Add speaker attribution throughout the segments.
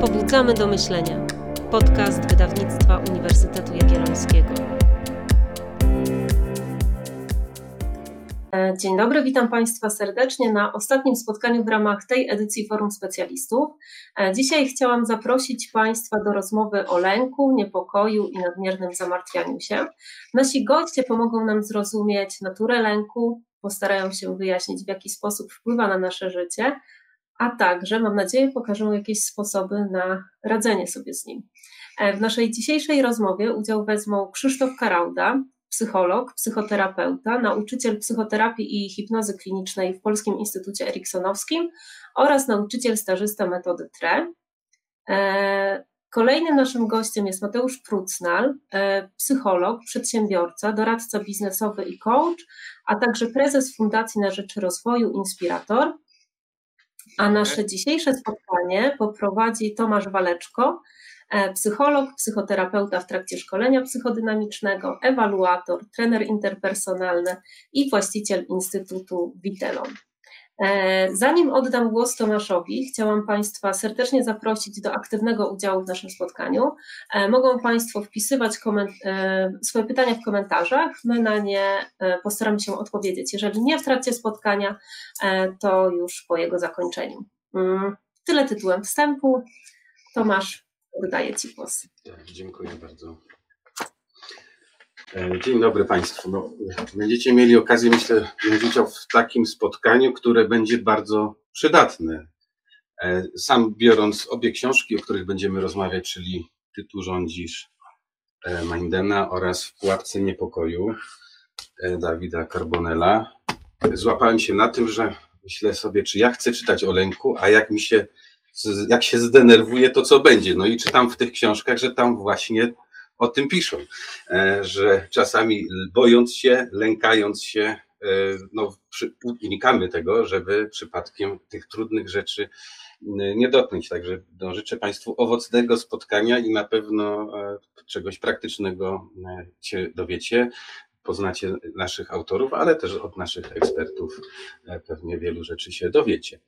Speaker 1: Pobudzamy do myślenia. Podcast wydawnictwa Uniwersytetu Jagiellońskiego. E, Dzień dobry, witam Państwa serdecznie na ostatnim spotkaniu w ramach tej edycji Forum Specjalistów. E, Dzisiaj chciałam zaprosić Państwa do rozmowy o lęku, niepokoju i nadmiernym zamartwianiu się. Nasi goście pomogą nam zrozumieć naturę lęku, postarają się wyjaśnić, w jaki sposób wpływa na nasze życie, a także, mam nadzieję, pokażą jakieś sposoby na radzenie sobie z nim. E, W naszej dzisiejszej rozmowie udział wezmą Krzysztof Karauda, psycholog, psychoterapeuta, nauczyciel psychoterapii i hipnozy klinicznej w Polskim Instytucie Eriksonowskim oraz nauczyciel stażysta metody TRE. E, Kolejnym naszym gościem jest Mateusz Prucnal, e, psycholog, przedsiębiorca, doradca biznesowy i coach, a także prezes Fundacji na Rzecz Rozwoju Inspirator. A nasze dzisiejsze spotkanie poprowadzi Tomasz Waleczko, e, psycholog, psychoterapeuta w trakcie szkolenia psychodynamicznego, ewaluator, trener interpersonalny i właściciel Instytutu Vitelon. E, Zanim oddam głos Tomaszowi, chciałam Państwa serdecznie zaprosić do aktywnego udziału w naszym spotkaniu. E, Mogą Państwo wpisywać e, swoje pytania w komentarzach. My na nie postaramy się odpowiedzieć. Jeżeli nie w trakcie spotkania, to już po jego zakończeniu. Mm, Tyle tytułem wstępu. Tomasz, oddaję Ci głos.
Speaker 2: Tak, Dziękuję bardzo. E, Dzień dobry Państwu. No, będziecie mieli okazję, myślę, wziąć w takim spotkaniu, które będzie bardzo przydatne. E, Sam biorąc obie książki, o których będziemy rozmawiać, czyli Ty tu rządzisz e, Mindena oraz W pułapce niepokoju Dawida Carbonella, złapałem się na tym, że myślę sobie, czy ja chcę czytać o lęku, a jak mi się, jak się zdenerwuję, to co będzie. No i czytam w tych książkach, że tam właśnie o tym piszą, e, że czasami bojąc się, lękając się, e, no, unikamy tego, żeby przypadkiem tych trudnych rzeczy nie dotknąć. Także no, życzę Państwu owocnego spotkania i na pewno e, czegoś praktycznego się dowiecie. Poznacie naszych autorów, ale też od naszych ekspertów e, pewnie wielu rzeczy się dowiecie.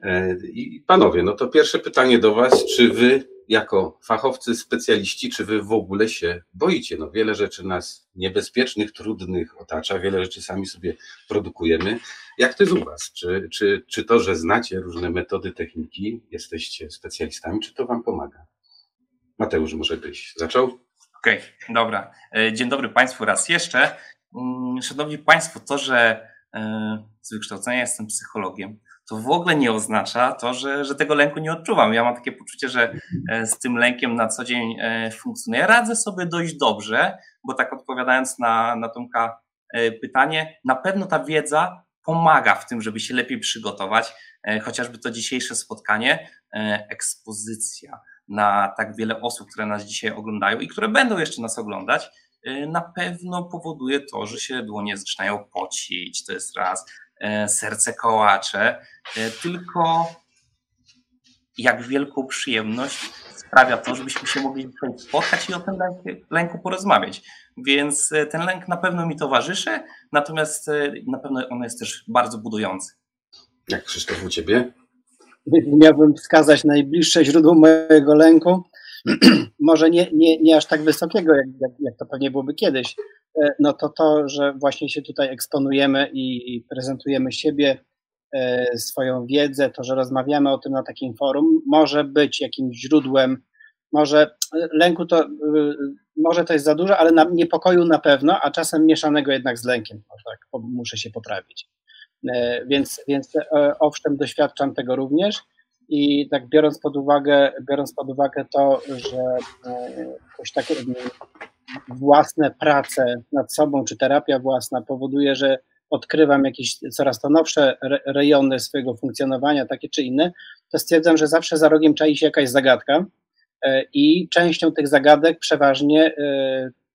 Speaker 2: E, I panowie, no to pierwsze pytanie do Was, czy Wy jako fachowcy, specjaliści, czy wy w ogóle się boicie? No wiele rzeczy nas niebezpiecznych, trudnych otacza, wiele rzeczy sami sobie produkujemy. Jak to jest u was? Czy, czy, czy to, że znacie różne metody, techniki, jesteście specjalistami, czy to wam pomaga? Mateusz, może byś zaczął?
Speaker 3: Okej, dobra. E, Dzień dobry Państwu raz jeszcze. Mm, Szanowni Państwo, to, że e, z wykształcenia jestem psychologiem, to w ogóle nie oznacza to, że, że tego lęku nie odczuwam. Ja mam takie poczucie, że e, z tym lękiem na co dzień funkcjonuję. Radzę sobie dość dobrze, bo tak odpowiadając na, na Tomka pytanie, na pewno ta wiedza pomaga w tym, żeby się lepiej przygotować. Chociażby to dzisiejsze spotkanie, ekspozycja na tak wiele osób, które nas dzisiaj oglądają i które będą jeszcze nas oglądać, y, na pewno powoduje to, że się dłonie zaczynają pocić, to jest raz, e, serce kołacze, e, tylko jak wielką przyjemność sprawia to, żebyśmy się mogli spotkać i o tym lęku, porozmawiać. Więc ten lęk na pewno mi towarzyszy, natomiast na pewno on jest też bardzo budujący.
Speaker 2: Jak Krzysztof u ciebie?
Speaker 4: Miałbym wskazać najbliższe źródło mojego lęku, może nie, nie, nie aż tak wysokiego, jak, jak, jak to pewnie byłoby kiedyś, e, no to to, że właśnie się tutaj eksponujemy i, i prezentujemy siebie, e, swoją wiedzę, to, że rozmawiamy o tym na takim forum, może być jakimś źródłem, może e, lęku to, e, może to jest za dużo, ale na, niepokoju na pewno, a czasem mieszanego jednak z lękiem, tak, muszę się poprawić. E, Więc, więc e, owszem, doświadczam tego również i tak biorąc pod uwagę, biorąc pod uwagę to, że e, jakoś takie własne prace nad sobą, czy terapia własna powoduje, że odkrywam jakieś coraz to nowsze re- rejony swojego funkcjonowania, takie czy inne, to stwierdzam, że zawsze za rogiem czai się jakaś zagadka i częścią tych zagadek przeważnie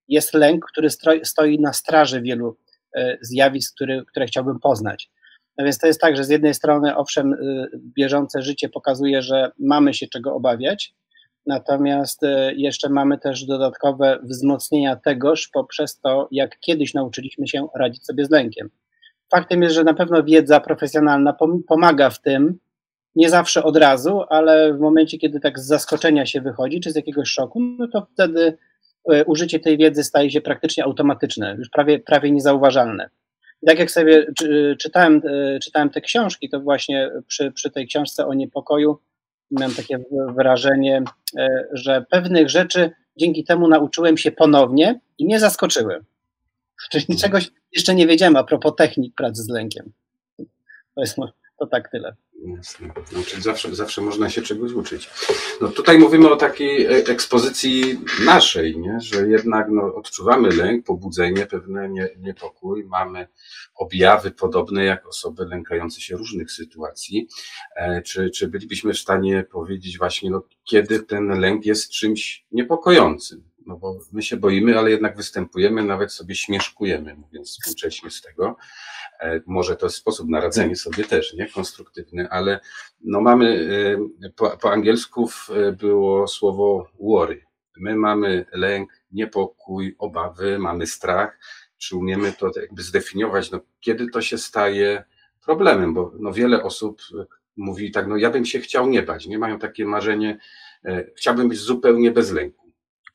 Speaker 4: jest lęk, który stoi na straży wielu zjawisk, które chciałbym poznać. No więc to jest tak, że z jednej strony, owszem, y, bieżące życie pokazuje, że mamy się czego obawiać, natomiast y, jeszcze mamy też dodatkowe wzmocnienia tegoż poprzez to, jak kiedyś nauczyliśmy się radzić sobie z lękiem. Faktem jest, że na pewno wiedza profesjonalna pom- pomaga w tym, Nie zawsze od razu, ale w momencie, kiedy tak z zaskoczenia się wychodzi, czy z jakiegoś szoku, no to wtedy e, użycie tej wiedzy staje się praktycznie automatyczne, już prawie, prawie niezauważalne. I tak jak sobie czytałem, e, czytałem te książki, to właśnie przy, przy tej książce o niepokoju miałem takie wrażenie, e, że pewnych rzeczy dzięki temu nauczyłem się ponownie i mnie zaskoczyły. Czyli czegoś jeszcze nie wiedziałem a propos technik pracy z lękiem. To jest to tak tyle.
Speaker 2: Jasne. Znaczy zawsze, zawsze można się czegoś uczyć. No tutaj mówimy o takiej e, ekspozycji naszej, nie? że jednak no, odczuwamy lęk, pobudzenie, pewne nie, niepokój, mamy objawy podobne jak osoby lękające się różnych sytuacji. E, czy, czy bylibyśmy w stanie powiedzieć właśnie, no, kiedy ten lęk jest czymś niepokojącym? No bo my się boimy, ale jednak występujemy, nawet sobie śmieszkujemy, mówiąc współcześnie z tego. E, może to jest sposób na radzenie sobie też, nie? Konstruktywny, ale no mamy, e, po, po angielsku e, było słowo worry. My mamy lęk, niepokój, obawy, mamy strach. Czy umiemy to jakby zdefiniować, no, kiedy to się staje problemem, bo no, wiele osób mówi tak, no ja bym się chciał nie bać, nie mają takie marzenie, chciałbym być zupełnie bez lęku.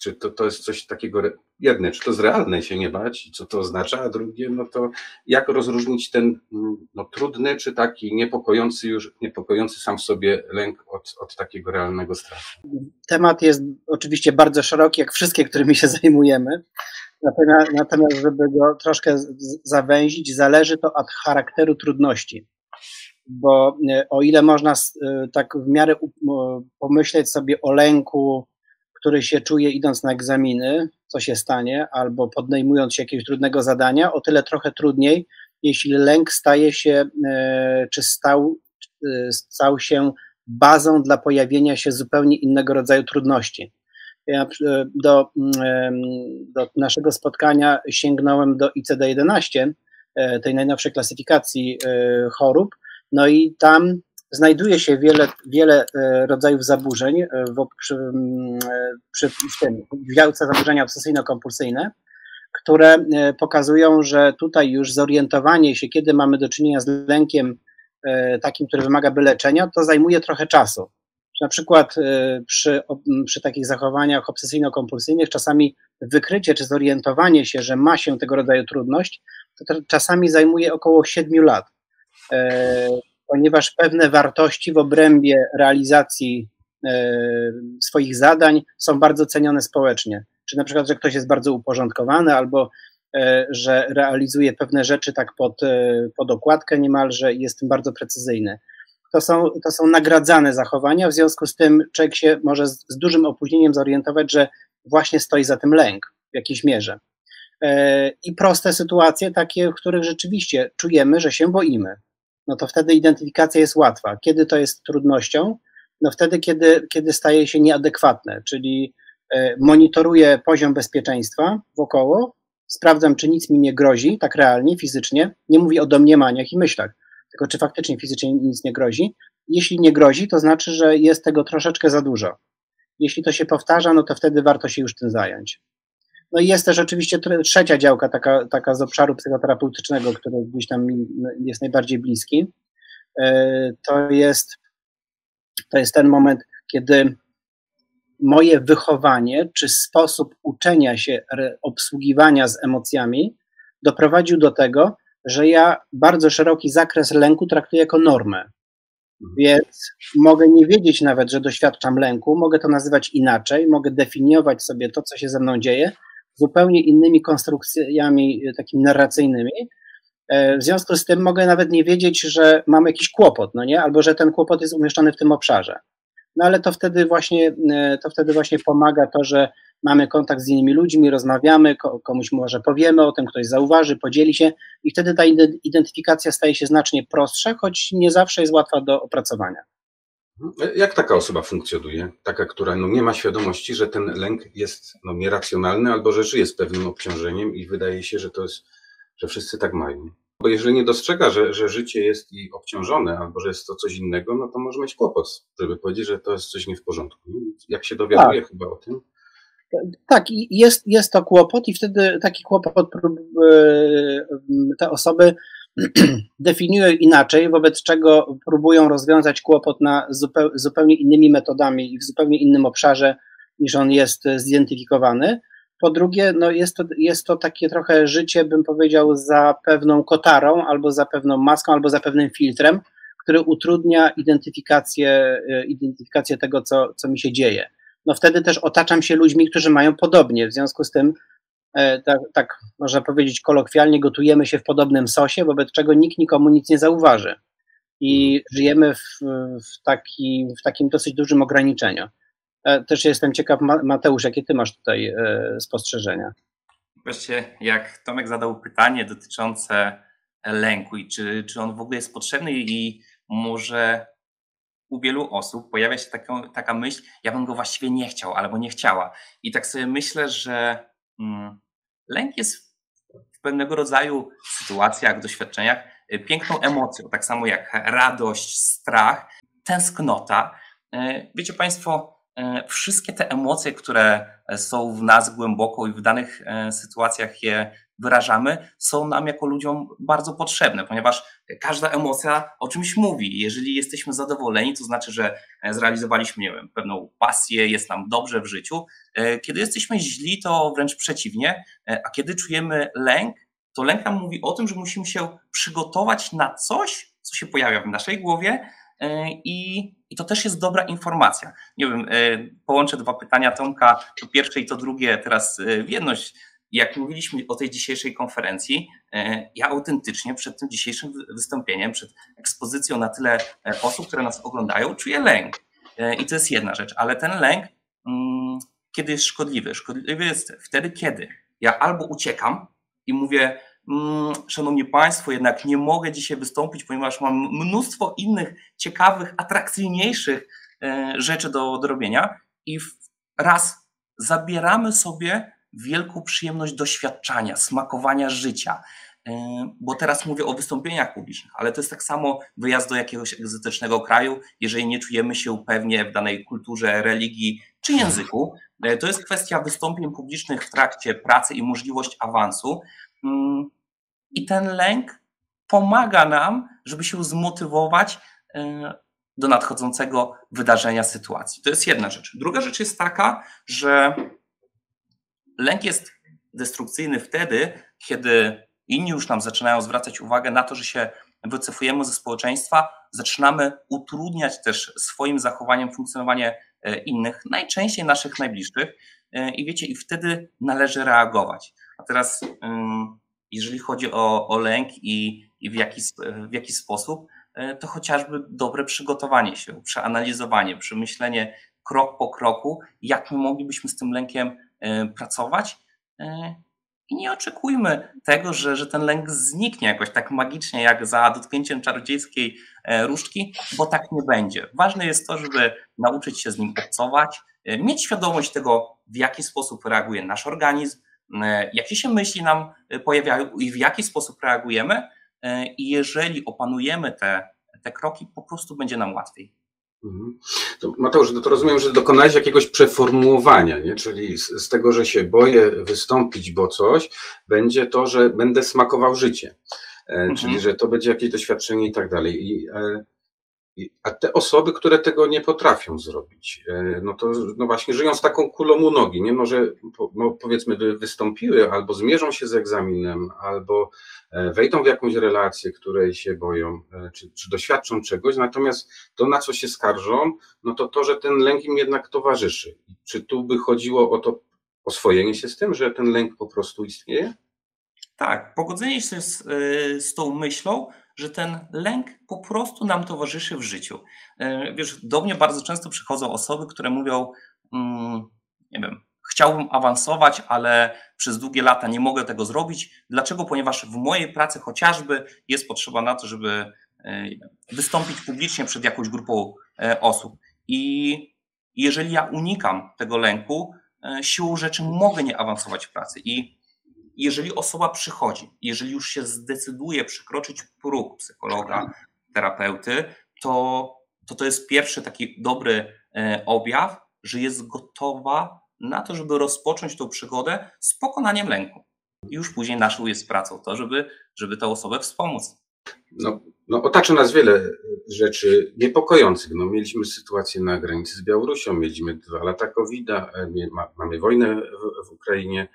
Speaker 2: Czy to, to jest coś takiego, jedne, czy to jest realne się nie bać, co to oznacza, a drugie, no to jak rozróżnić ten mm, no, trudny, czy taki niepokojący już, niepokojący sam w sobie lęk od, od takiego realnego strachu?
Speaker 4: Temat jest oczywiście bardzo szeroki, jak wszystkie, którymi się zajmujemy. Natomiast, natomiast żeby go troszkę zawęzić, zależy to od charakteru trudności. Bo e, o ile można e, tak w miarę pomyśleć sobie o lęku, który się czuje idąc na egzaminy, co się stanie, albo podejmując się jakiegoś trudnego zadania, o tyle trochę trudniej, jeśli lęk staje się, e, czy stał, e, stał się bazą dla pojawienia się zupełnie innego rodzaju trudności. Ja e, do, do naszego spotkania sięgnąłem do ICD-11, tej najnowszej klasyfikacji chorób, no i tam znajduje się wiele, wiele e, rodzajów zaburzeń e, w, przy, e, przy, w tym w działce zaburzenia obsesyjno-kompulsyjne, które pokazują, że tutaj już zorientowanie się, kiedy mamy do czynienia z lękiem takim, który wymaga leczenia, to zajmuje trochę czasu. Na przykład przy, przy takich zachowaniach obsesyjno-kompulsyjnych czasami wykrycie czy zorientowanie się, że ma się tego rodzaju trudność, to czasami zajmuje około 7 lat ponieważ pewne wartości w obrębie realizacji e, swoich zadań są bardzo cenione społecznie. Czy na przykład, że ktoś jest bardzo uporządkowany, albo e, że realizuje pewne rzeczy tak pod, e, pod okładkę niemalże i jest tym bardzo precyzyjny. To są, to są nagradzane zachowania, w związku z tym człowiek się może z, z dużym opóźnieniem zorientować, że właśnie stoi za tym lęk w jakiejś mierze. I proste sytuacje, takie, w których rzeczywiście czujemy, że się boimy no to wtedy identyfikacja jest łatwa. Kiedy to jest trudnością? No wtedy, kiedy, kiedy staje się nieadekwatne, czyli e, monitoruję poziom bezpieczeństwa wokoło, sprawdzam, czy nic mi nie grozi, tak realnie, fizycznie. Nie mówię o domniemaniach i myślach, tylko czy faktycznie fizycznie nic nie grozi. Jeśli nie grozi, to znaczy, że jest tego troszeczkę za dużo. Jeśli to się powtarza, no to wtedy warto się już tym zająć. No i jest też oczywiście trzecia działka, taka, taka z obszaru psychoterapeutycznego, który gdzieś tam jest najbardziej bliski. E, to jest, to jest ten moment, kiedy moje wychowanie czy sposób uczenia się obsługiwania z emocjami doprowadził do tego, że ja bardzo szeroki zakres lęku traktuję jako normę. Mhm. Więc mogę nie wiedzieć nawet, że doświadczam lęku, mogę to nazywać inaczej, mogę definiować sobie to, co się ze mną dzieje, zupełnie innymi konstrukcjami e, takimi narracyjnymi. E, w związku z tym mogę nawet nie wiedzieć, że mam jakiś kłopot, no nie? Albo że ten kłopot jest umieszczony w tym obszarze. No ale to wtedy właśnie, e, to wtedy właśnie pomaga to, że mamy kontakt z innymi ludźmi, rozmawiamy, komuś może powiemy o tym, ktoś zauważy, podzieli się i wtedy ta identyfikacja staje się znacznie prostsza, choć nie zawsze jest łatwa do opracowania.
Speaker 2: Jak taka osoba funkcjonuje? Taka, która no nie ma świadomości, że ten lęk jest no nieracjonalny albo że żyje z pewnym obciążeniem i wydaje się, że to jest, że wszyscy tak mają. Bo jeżeli nie dostrzega, że, że życie jest i obciążone albo że jest to coś innego, no to może mieć kłopot, żeby powiedzieć, że to jest coś nie w porządku. Jak się dowiaduje tak. chyba o tym?
Speaker 4: Tak, jest, jest to kłopot i wtedy taki kłopot te osoby definiują inaczej, wobec czego próbują rozwiązać kłopot na zupeł, zupełnie innymi metodami i w zupełnie innym obszarze niż on jest zidentyfikowany. Po drugie, no jest, to, jest to takie trochę życie, bym powiedział, za pewną kotarą, albo za pewną maską, albo za pewnym filtrem, który utrudnia identyfikację, identyfikację tego, co, co mi się dzieje. No wtedy też otaczam się ludźmi, którzy mają podobnie. W związku z tym tak, tak można powiedzieć kolokwialnie, gotujemy się w podobnym sosie, wobec czego nikt nikomu nic nie zauważy. I żyjemy w, w, taki, w takim dosyć dużym ograniczeniu. Też jestem ciekaw, Mateusz, jakie ty masz tutaj spostrzeżenia?
Speaker 3: Właściwie, jak Tomek zadał pytanie dotyczące lęku i czy, czy on w ogóle jest potrzebny i może u wielu osób pojawia się taka, taka myśl, ja bym go właściwie nie chciał albo nie chciała. I tak sobie myślę, że mm, Lęk jest w pewnego rodzaju sytuacjach, doświadczeniach piękną emocją, tak samo jak radość, strach, tęsknota. Y, wiecie Państwo, y, wszystkie te emocje, które są w nas głęboko i w danych sytuacjach je wyrażamy, są nam jako ludziom bardzo potrzebne, ponieważ każda emocja o czymś mówi. Jeżeli jesteśmy zadowoleni, to znaczy, że zrealizowaliśmy nie wiem, pewną pasję, jest nam dobrze w życiu. Kiedy jesteśmy źli, to wręcz przeciwnie, a kiedy czujemy lęk, to lęk nam mówi o tym, że musimy się przygotować na coś, co się pojawia w naszej głowie, i, I, to też jest dobra informacja. Nie wiem, połączę dwa pytania Tomka, to pierwsze i to drugie teraz w jedność jak mówiliśmy o tej dzisiejszej konferencji, e, ja autentycznie przed tym dzisiejszym wystąpieniem, przed ekspozycją na tyle e, osób, które nas oglądają, czuję lęk. E, I to jest jedna rzecz, ale ten lęk, mm, kiedy jest szkodliwy? Szkodliwy jest wtedy, kiedy ja albo uciekam i mówię, mm, Szanowni Państwo, jednak nie mogę dzisiaj wystąpić, ponieważ mam mnóstwo innych ciekawych, atrakcyjniejszych rzeczy do, do robienia i raz zabieramy sobie wielką przyjemność doświadczania, smakowania życia. E, bo teraz mówię o wystąpieniach publicznych, ale to jest tak samo wyjazd do jakiegoś egzotycznego kraju, jeżeli nie czujemy się pewnie w danej kulturze, religii czy języku. E, to jest kwestia wystąpień publicznych w trakcie pracy i możliwość awansu. Mm, I ten lęk pomaga nam, żeby się zmotywować e, do nadchodzącego wydarzenia, sytuacji. To jest jedna rzecz. Druga rzecz jest taka, że lęk jest destrukcyjny wtedy, kiedy inni już nam zaczynają zwracać uwagę na to, że się wycofujemy ze społeczeństwa, zaczynamy utrudniać też swoim zachowaniem funkcjonowanie e, innych, najczęściej naszych najbliższych. E, I wiecie, i wtedy należy reagować. A teraz, jeżeli chodzi o, o lęk i, i w, jaki, w jaki sposób, e, to chociażby dobre przygotowanie się, przeanalizowanie, przemyślenie krok po kroku, jak my moglibyśmy z tym lękiem E, pracować. E, I nie oczekujmy tego, że, że ten lęk zniknie jakoś tak magicznie, jak za dotknięciem czarodziejskiej e, różdżki, bo tak nie będzie. Ważne jest to, żeby nauczyć się z nim obcować, mieć świadomość tego, w jaki sposób reaguje nasz organizm, jakie się myśli nam pojawiają i w jaki sposób reagujemy. I jeżeli opanujemy te, te kroki, po prostu będzie nam łatwiej.
Speaker 2: Mhm. To, Mateusz, no to rozumiem, że dokonałeś jakiegoś przeformułowania, nie? czyli z, z, tego, że się boję wystąpić, bo coś, będzie to, że będę smakował życie. E, mhm. Czyli, że to będzie jakieś doświadczenie i tak dalej. I, e, a te osoby, które tego nie potrafią zrobić, e, no to no właśnie żyją z taką kulą u nogi, nie? Może no powiedzmy wystąpiły, albo zmierzą się z egzaminem, albo e, wejdą w jakąś relację, której się boją, e, czy, czy doświadczą czegoś, natomiast to, na co się skarżą, no to to, że ten lęk im jednak towarzyszy. Czy tu by chodziło o to oswojenie się z tym, że ten lęk po prostu istnieje?
Speaker 3: Tak, pogodzenie się z, z tą myślą, że ten lęk po prostu nam towarzyszy w życiu. E, wiesz, do mnie bardzo często przychodzą osoby, które mówią, mm, nie wiem, chciałbym awansować, ale przez długie lata nie mogę tego zrobić. Dlaczego? Ponieważ w mojej pracy chociażby jest potrzeba na to, żeby e, wystąpić publicznie przed jakąś grupą e, osób. I jeżeli ja unikam tego lęku, siłą rzeczy mogę nie awansować w pracy. I jeżeli osoba przychodzi, jeżeli już się zdecyduje przekroczyć próg psychologa, terapeuty, to to, to jest pierwszy taki dobry e, objaw, że jest gotowa na to, żeby rozpocząć tą przygodę z pokonaniem lęku. I już później naszą jest pracą to, żeby, żeby tę osobę wspomóc
Speaker 2: No, no, otacza nas wiele rzeczy niepokojących. No, mieliśmy sytuację na granicy z Białorusią, mieliśmy dwa lata COVID-a, mamy wojnę w, w Ukrainie.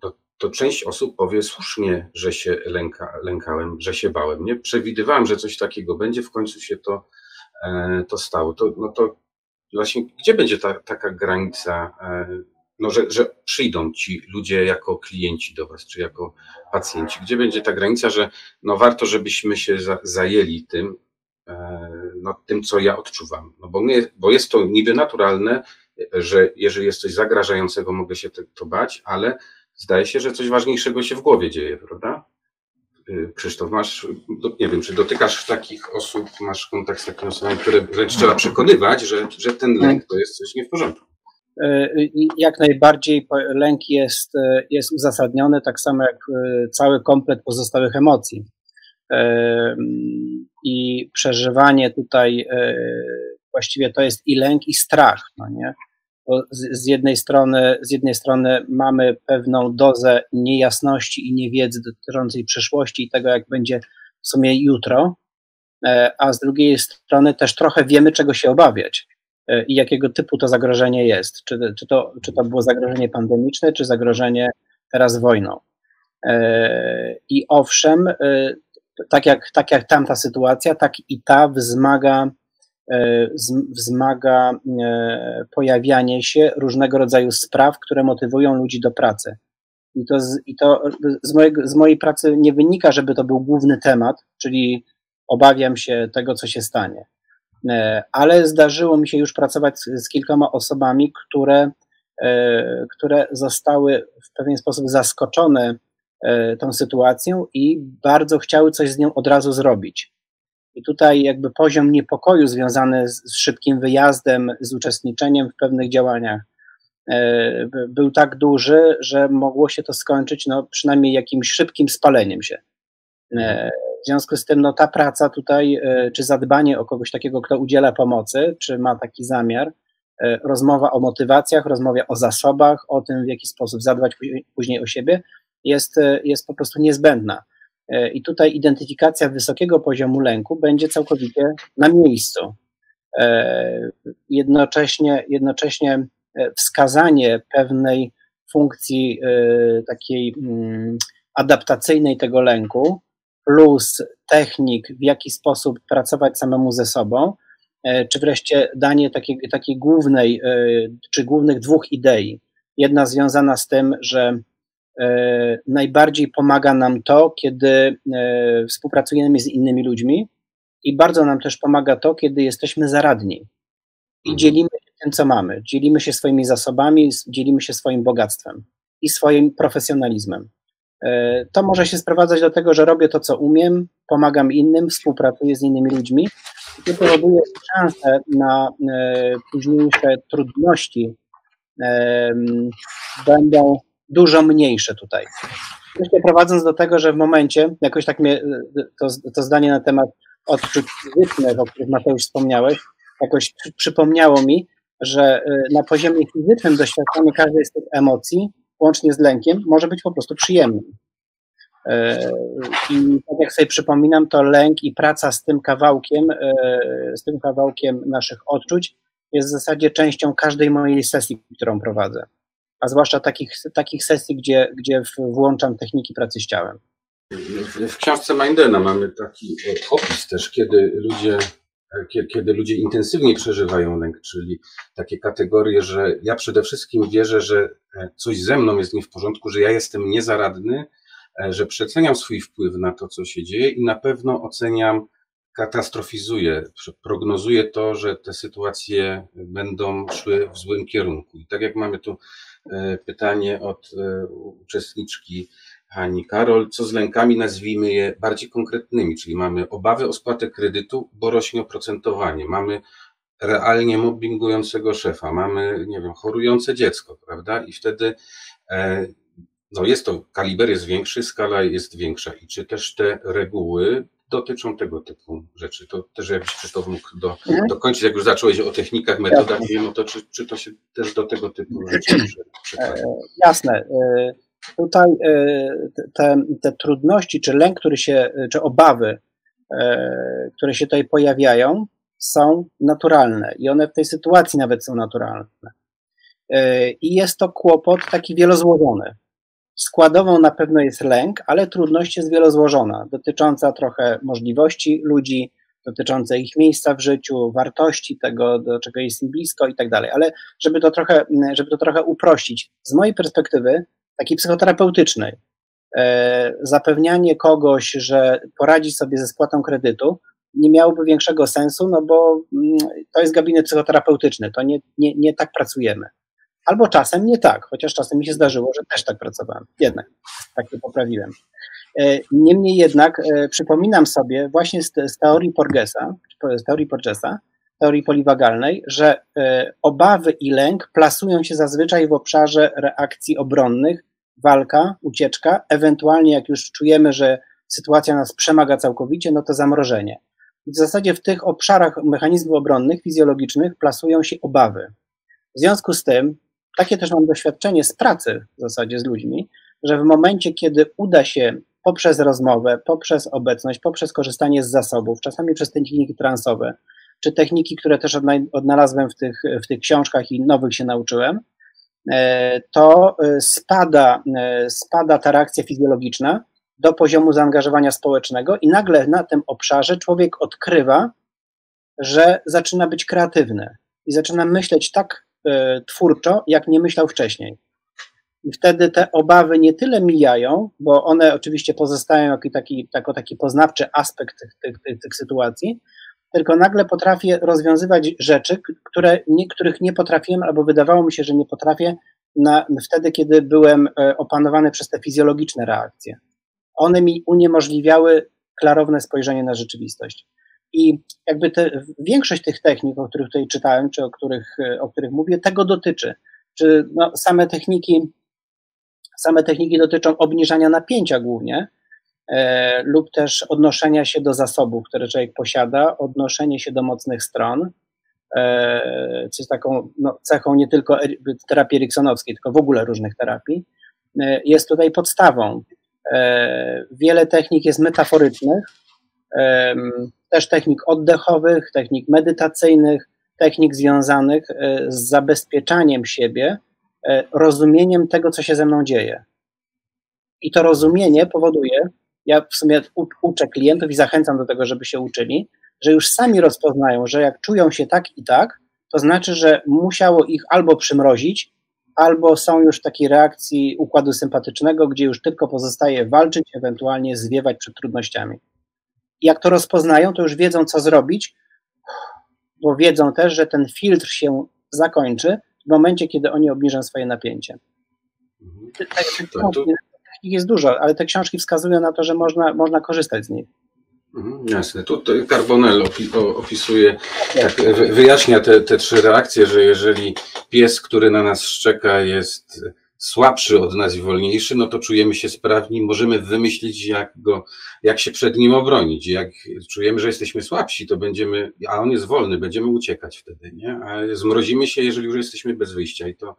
Speaker 2: To, to, część osób powie słusznie, że się lęka, lękałem, że się bałem. Nie przewidywałem, że coś takiego będzie, w końcu się to, to stało. To, no to właśnie gdzie będzie ta, taka granica, e, no, że, że przyjdą ci ludzie jako klienci do Was, czy jako pacjenci? Gdzie będzie ta granica, że no warto, żebyśmy się za, zajęli tym, e, no, tym, co ja odczuwam? No bo, nie, bo jest to niby naturalne, że jeżeli jest coś zagrażającego, mogę się to bać, ale zdaje się, że coś ważniejszego się w głowie dzieje, prawda? Y, Krzysztof, masz, nie wiem, czy dotykasz takich osób, masz kontakt z takimi osobami, które wręcz trzeba przekonywać, że, że ten lęk to jest coś nie w porządku.
Speaker 4: Y, jak najbardziej lęk jest, y, jest uzasadniony, tak samo jak cały komplet pozostałych emocji. I przeżywanie tutaj właściwie to jest i lęk, i strach. No nie? Z, z, jednej strony, z jednej strony mamy pewną dozę niejasności i niewiedzy dotyczącej przyszłości i tego, jak będzie w sumie jutro, e, a z drugiej strony też trochę wiemy, czego się obawiać e, i jakiego typu to zagrożenie jest. Czy, czy, to, czy to było zagrożenie pandemiczne, czy zagrożenie teraz wojną. E, I owszem, tak jak, tak jak tamta sytuacja, tak i ta wzmaga wzmaga e, pojawianie się różnego rodzaju spraw, które motywują ludzi do pracy. I to, z, i to z, mojego, z mojej pracy nie wynika, żeby to był główny temat, czyli obawiam się tego, co się stanie. E, ale zdarzyło mi się już pracować z, z kilkoma osobami, które, które zostały w pewien sposób zaskoczone tą sytuacją i bardzo chciały coś z nią od razu zrobić. I tutaj jakby poziom niepokoju związany z, z szybkim wyjazdem, z uczestniczeniem w pewnych działaniach e, był tak duży, że mogło się to skończyć no, przynajmniej jakimś szybkim spaleniem się. E, w związku z tym no, ta praca tutaj, e, czy zadbanie o kogoś takiego, kto udziela pomocy, czy ma taki zamiar, rozmowa o motywacjach, rozmowa o zasobach, o tym, w jaki sposób zadbać później o siebie, jest, jest po prostu niezbędna. E, I tutaj identyfikacja wysokiego poziomu lęku będzie całkowicie na miejscu. E, jednocześnie, jednocześnie e, wskazanie pewnej funkcji takiej mm, adaptacyjnej tego lęku, plus technik, w jaki sposób pracować samemu ze sobą, czy wreszcie danie takiej, takiej głównej, czy głównych dwóch idei. Jedna związana z tym, że najbardziej pomaga nam to, kiedy e, współpracujemy z innymi ludźmi i bardzo nam też pomaga to, kiedy jesteśmy zaradni i mhm. dzielimy się tym, co mamy. Dzielimy się swoimi zasobami, dzielimy się swoim bogactwem i swoim profesjonalizmem. E, to może się sprowadzać do tego, że robię to, co umiem, pomagam innym, współpracuję z innymi ludźmi i to powoduje szansę na późniejsze trudności będą dużo mniejsze tutaj. Myślę, prowadząc do tego, że w momencie, jakoś tak mnie to, to zdanie na temat odczuć fizycznych, o których Mateusz wspomniałeś, jakoś przypomniało mi, że y, na poziomie fizycznym doświadczenie każdej z tych emocji, łącznie z lękiem, może być po prostu przyjemnym. Y, I tak jak sobie przypominam, to lęk i praca z tym kawałkiem, y, z tym kawałkiem naszych odczuć jest w zasadzie częścią każdej mojej sesji, którą prowadzę a zwłaszcza takich, takich sesji, gdzie, gdzie włączam techniki pracy z ciałem.
Speaker 2: W książce Mindena mamy taki opis też, kiedy ludzie, kiedy ludzie intensywnie przeżywają lęk, czyli takie kategorie, że ja przede wszystkim wierzę, że coś ze mną jest nie w porządku, że ja jestem niezaradny, że przeceniam swój wpływ na to, co się dzieje i na pewno oceniam, katastrofizuję, prognozuję to, że te sytuacje będą szły w złym kierunku. I tak jak mamy tu E, pytanie od e, uczestniczki Hani Karol, co z lękami, nazwijmy je bardziej konkretnymi, czyli mamy obawy o spłatę kredytu, bo rośnie oprocentowanie, mamy realnie mobbingującego szefa, mamy, nie wiem, chorujące dziecko, prawda? I wtedy e, no jest to, kaliber jest większy, skala jest większa. I czy też te reguły dotyczą tego typu rzeczy. To też jakbyś Krzysztof mógł do, mhm. dokończyć, jak już zacząłeś o technikach, metodach, wiem, no to czy, czy to się też do tego typu rzeczy przekłada?
Speaker 4: Jasne. E, tutaj te, te trudności, czy lęk, który się, czy obawy, które się tutaj pojawiają, są naturalne i one w tej sytuacji nawet są naturalne. I jest to kłopot taki wielozłożony. Składową na pewno jest lęk, ale trudność jest wielozłożona, dotycząca trochę możliwości ludzi, dotyczące ich miejsca w życiu, wartości tego, do czego jest im blisko i tak dalej. Ale żeby to trochę, żeby to trochę uprościć, z mojej perspektywy, takiej psychoterapeutycznej, zapewnianie kogoś, że poradzi sobie ze spłatą kredytu, nie miałoby większego sensu, no bo mm, to jest gabinet psychoterapeutyczny, to nie, nie, nie tak pracujemy. Albo czasem nie tak, chociaż czasem mi się zdarzyło, że też tak pracowałem. Jednak tak to poprawiłem. E, niemniej jednak e, przypominam sobie właśnie z, z teorii Porgesa, z teorii Porgesa, teorii poliwagalnej, że e, obawy i lęk plasują się zazwyczaj w obszarze reakcji obronnych, walka, ucieczka, ewentualnie jak już czujemy, że sytuacja nas przemaga całkowicie, no to zamrożenie. W zasadzie w tych obszarach mechanizmów obronnych, fizjologicznych plasują się obawy. W związku z tym, takie też mam doświadczenie z pracy w zasadzie z ludźmi, że w momencie, kiedy uda się poprzez rozmowę, poprzez obecność, poprzez korzystanie z zasobów, czasami przez techniki transowe, czy techniki, które też odnalazłem w tych, w tych książkach i nowych się nauczyłem, e, to e, spada, e, spada ta reakcja fizjologiczna do poziomu zaangażowania społecznego i nagle na tym obszarze człowiek odkrywa, że zaczyna być kreatywny i zaczyna myśleć tak twórczo, jak nie myślał wcześniej. I wtedy te obawy nie tyle mijają, bo one oczywiście pozostają jako taki, jako taki poznawczy aspekt tych, tych, tych, tych sytuacji, tylko nagle potrafię rozwiązywać rzeczy, które, nie, których nie potrafiłem, albo wydawało mi się, że nie potrafię na, wtedy, kiedy byłem e, opanowany przez te fizjologiczne reakcje. One mi uniemożliwiały klarowne spojrzenie na rzeczywistość. I jakby te, większość tych technik, o których tutaj czytałem, czy o których, e, o których mówię, tego dotyczy. Czy no, same techniki Same techniki dotyczą obniżania napięcia głównie, e, lub też odnoszenia się do zasobów, które człowiek posiada, odnoszenie się do mocnych stron, e, co jest taką no, cechą nie tylko terapii eriksonowskiej, tylko w ogóle różnych terapii, e, jest tutaj podstawą. E, wiele technik jest metaforycznych, e, też technik oddechowych, technik medytacyjnych, technik związanych e, z zabezpieczaniem siebie E, rozumieniem tego, co się ze mną dzieje. I to rozumienie powoduje, ja w sumie uczę klientów i zachęcam do tego, żeby się uczyli, że już sami rozpoznają, że jak czują się tak i tak, to znaczy, że musiało ich albo przymrozić, albo są już w takiej reakcji układu sympatycznego, gdzie już tylko pozostaje walczyć, ewentualnie zwiewać przed trudnościami. Jak to rozpoznają, to już wiedzą, co zrobić, bo wiedzą też, że ten filtr się zakończy, w momencie, kiedy oni obniżą swoje napięcie. Mhm. Technik jest dużo, ale te książki wskazują na to, że można, można korzystać z nich.
Speaker 2: Mhm, jasne. Tutaj Carbonell opisuje, tak, wyjaśnia te, te trzy reakcje, że jeżeli pies, który na nas szczeka, jest słabszy od nas i wolniejszy, no to czujemy się sprawni, możemy wymyślić, jak go, jak się przed nim obronić. Jak czujemy, że jesteśmy słabsi, to będziemy, a on jest wolny, będziemy uciekać wtedy, nie? A zmrozimy się, jeżeli już jesteśmy bez wyjścia. I to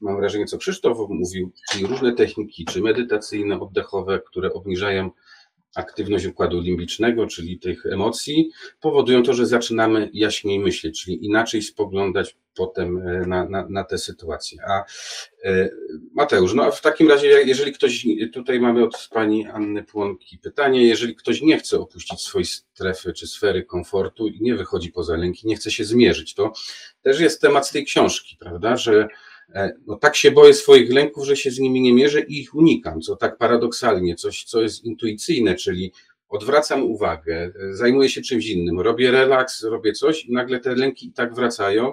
Speaker 2: mam wrażenie, co Krzysztof mówił, czyli różne techniki, czy medytacyjne, oddechowe, które obniżają aktywność układu limbicznego, czyli tych emocji, powodują to, że zaczynamy jaśniej myśleć, czyli inaczej spoglądać potem e, na, na, na tę sytuację. A e, Mateusz, no a w takim razie, jeżeli ktoś, tutaj mamy od pani Anny Płonki pytanie, jeżeli ktoś nie chce opuścić swojej strefy czy sfery komfortu i nie wychodzi poza lęki, nie chce się zmierzyć, to też jest temat z tej książki, prawda, że e, no tak się boję swoich lęków, że się z nimi nie mierzę i ich unikam, co tak paradoksalnie, coś, co jest intuicyjne, czyli odwracam uwagę, zajmuję się czymś innym, robię relaks, robię coś i nagle te lęki i tak wracają,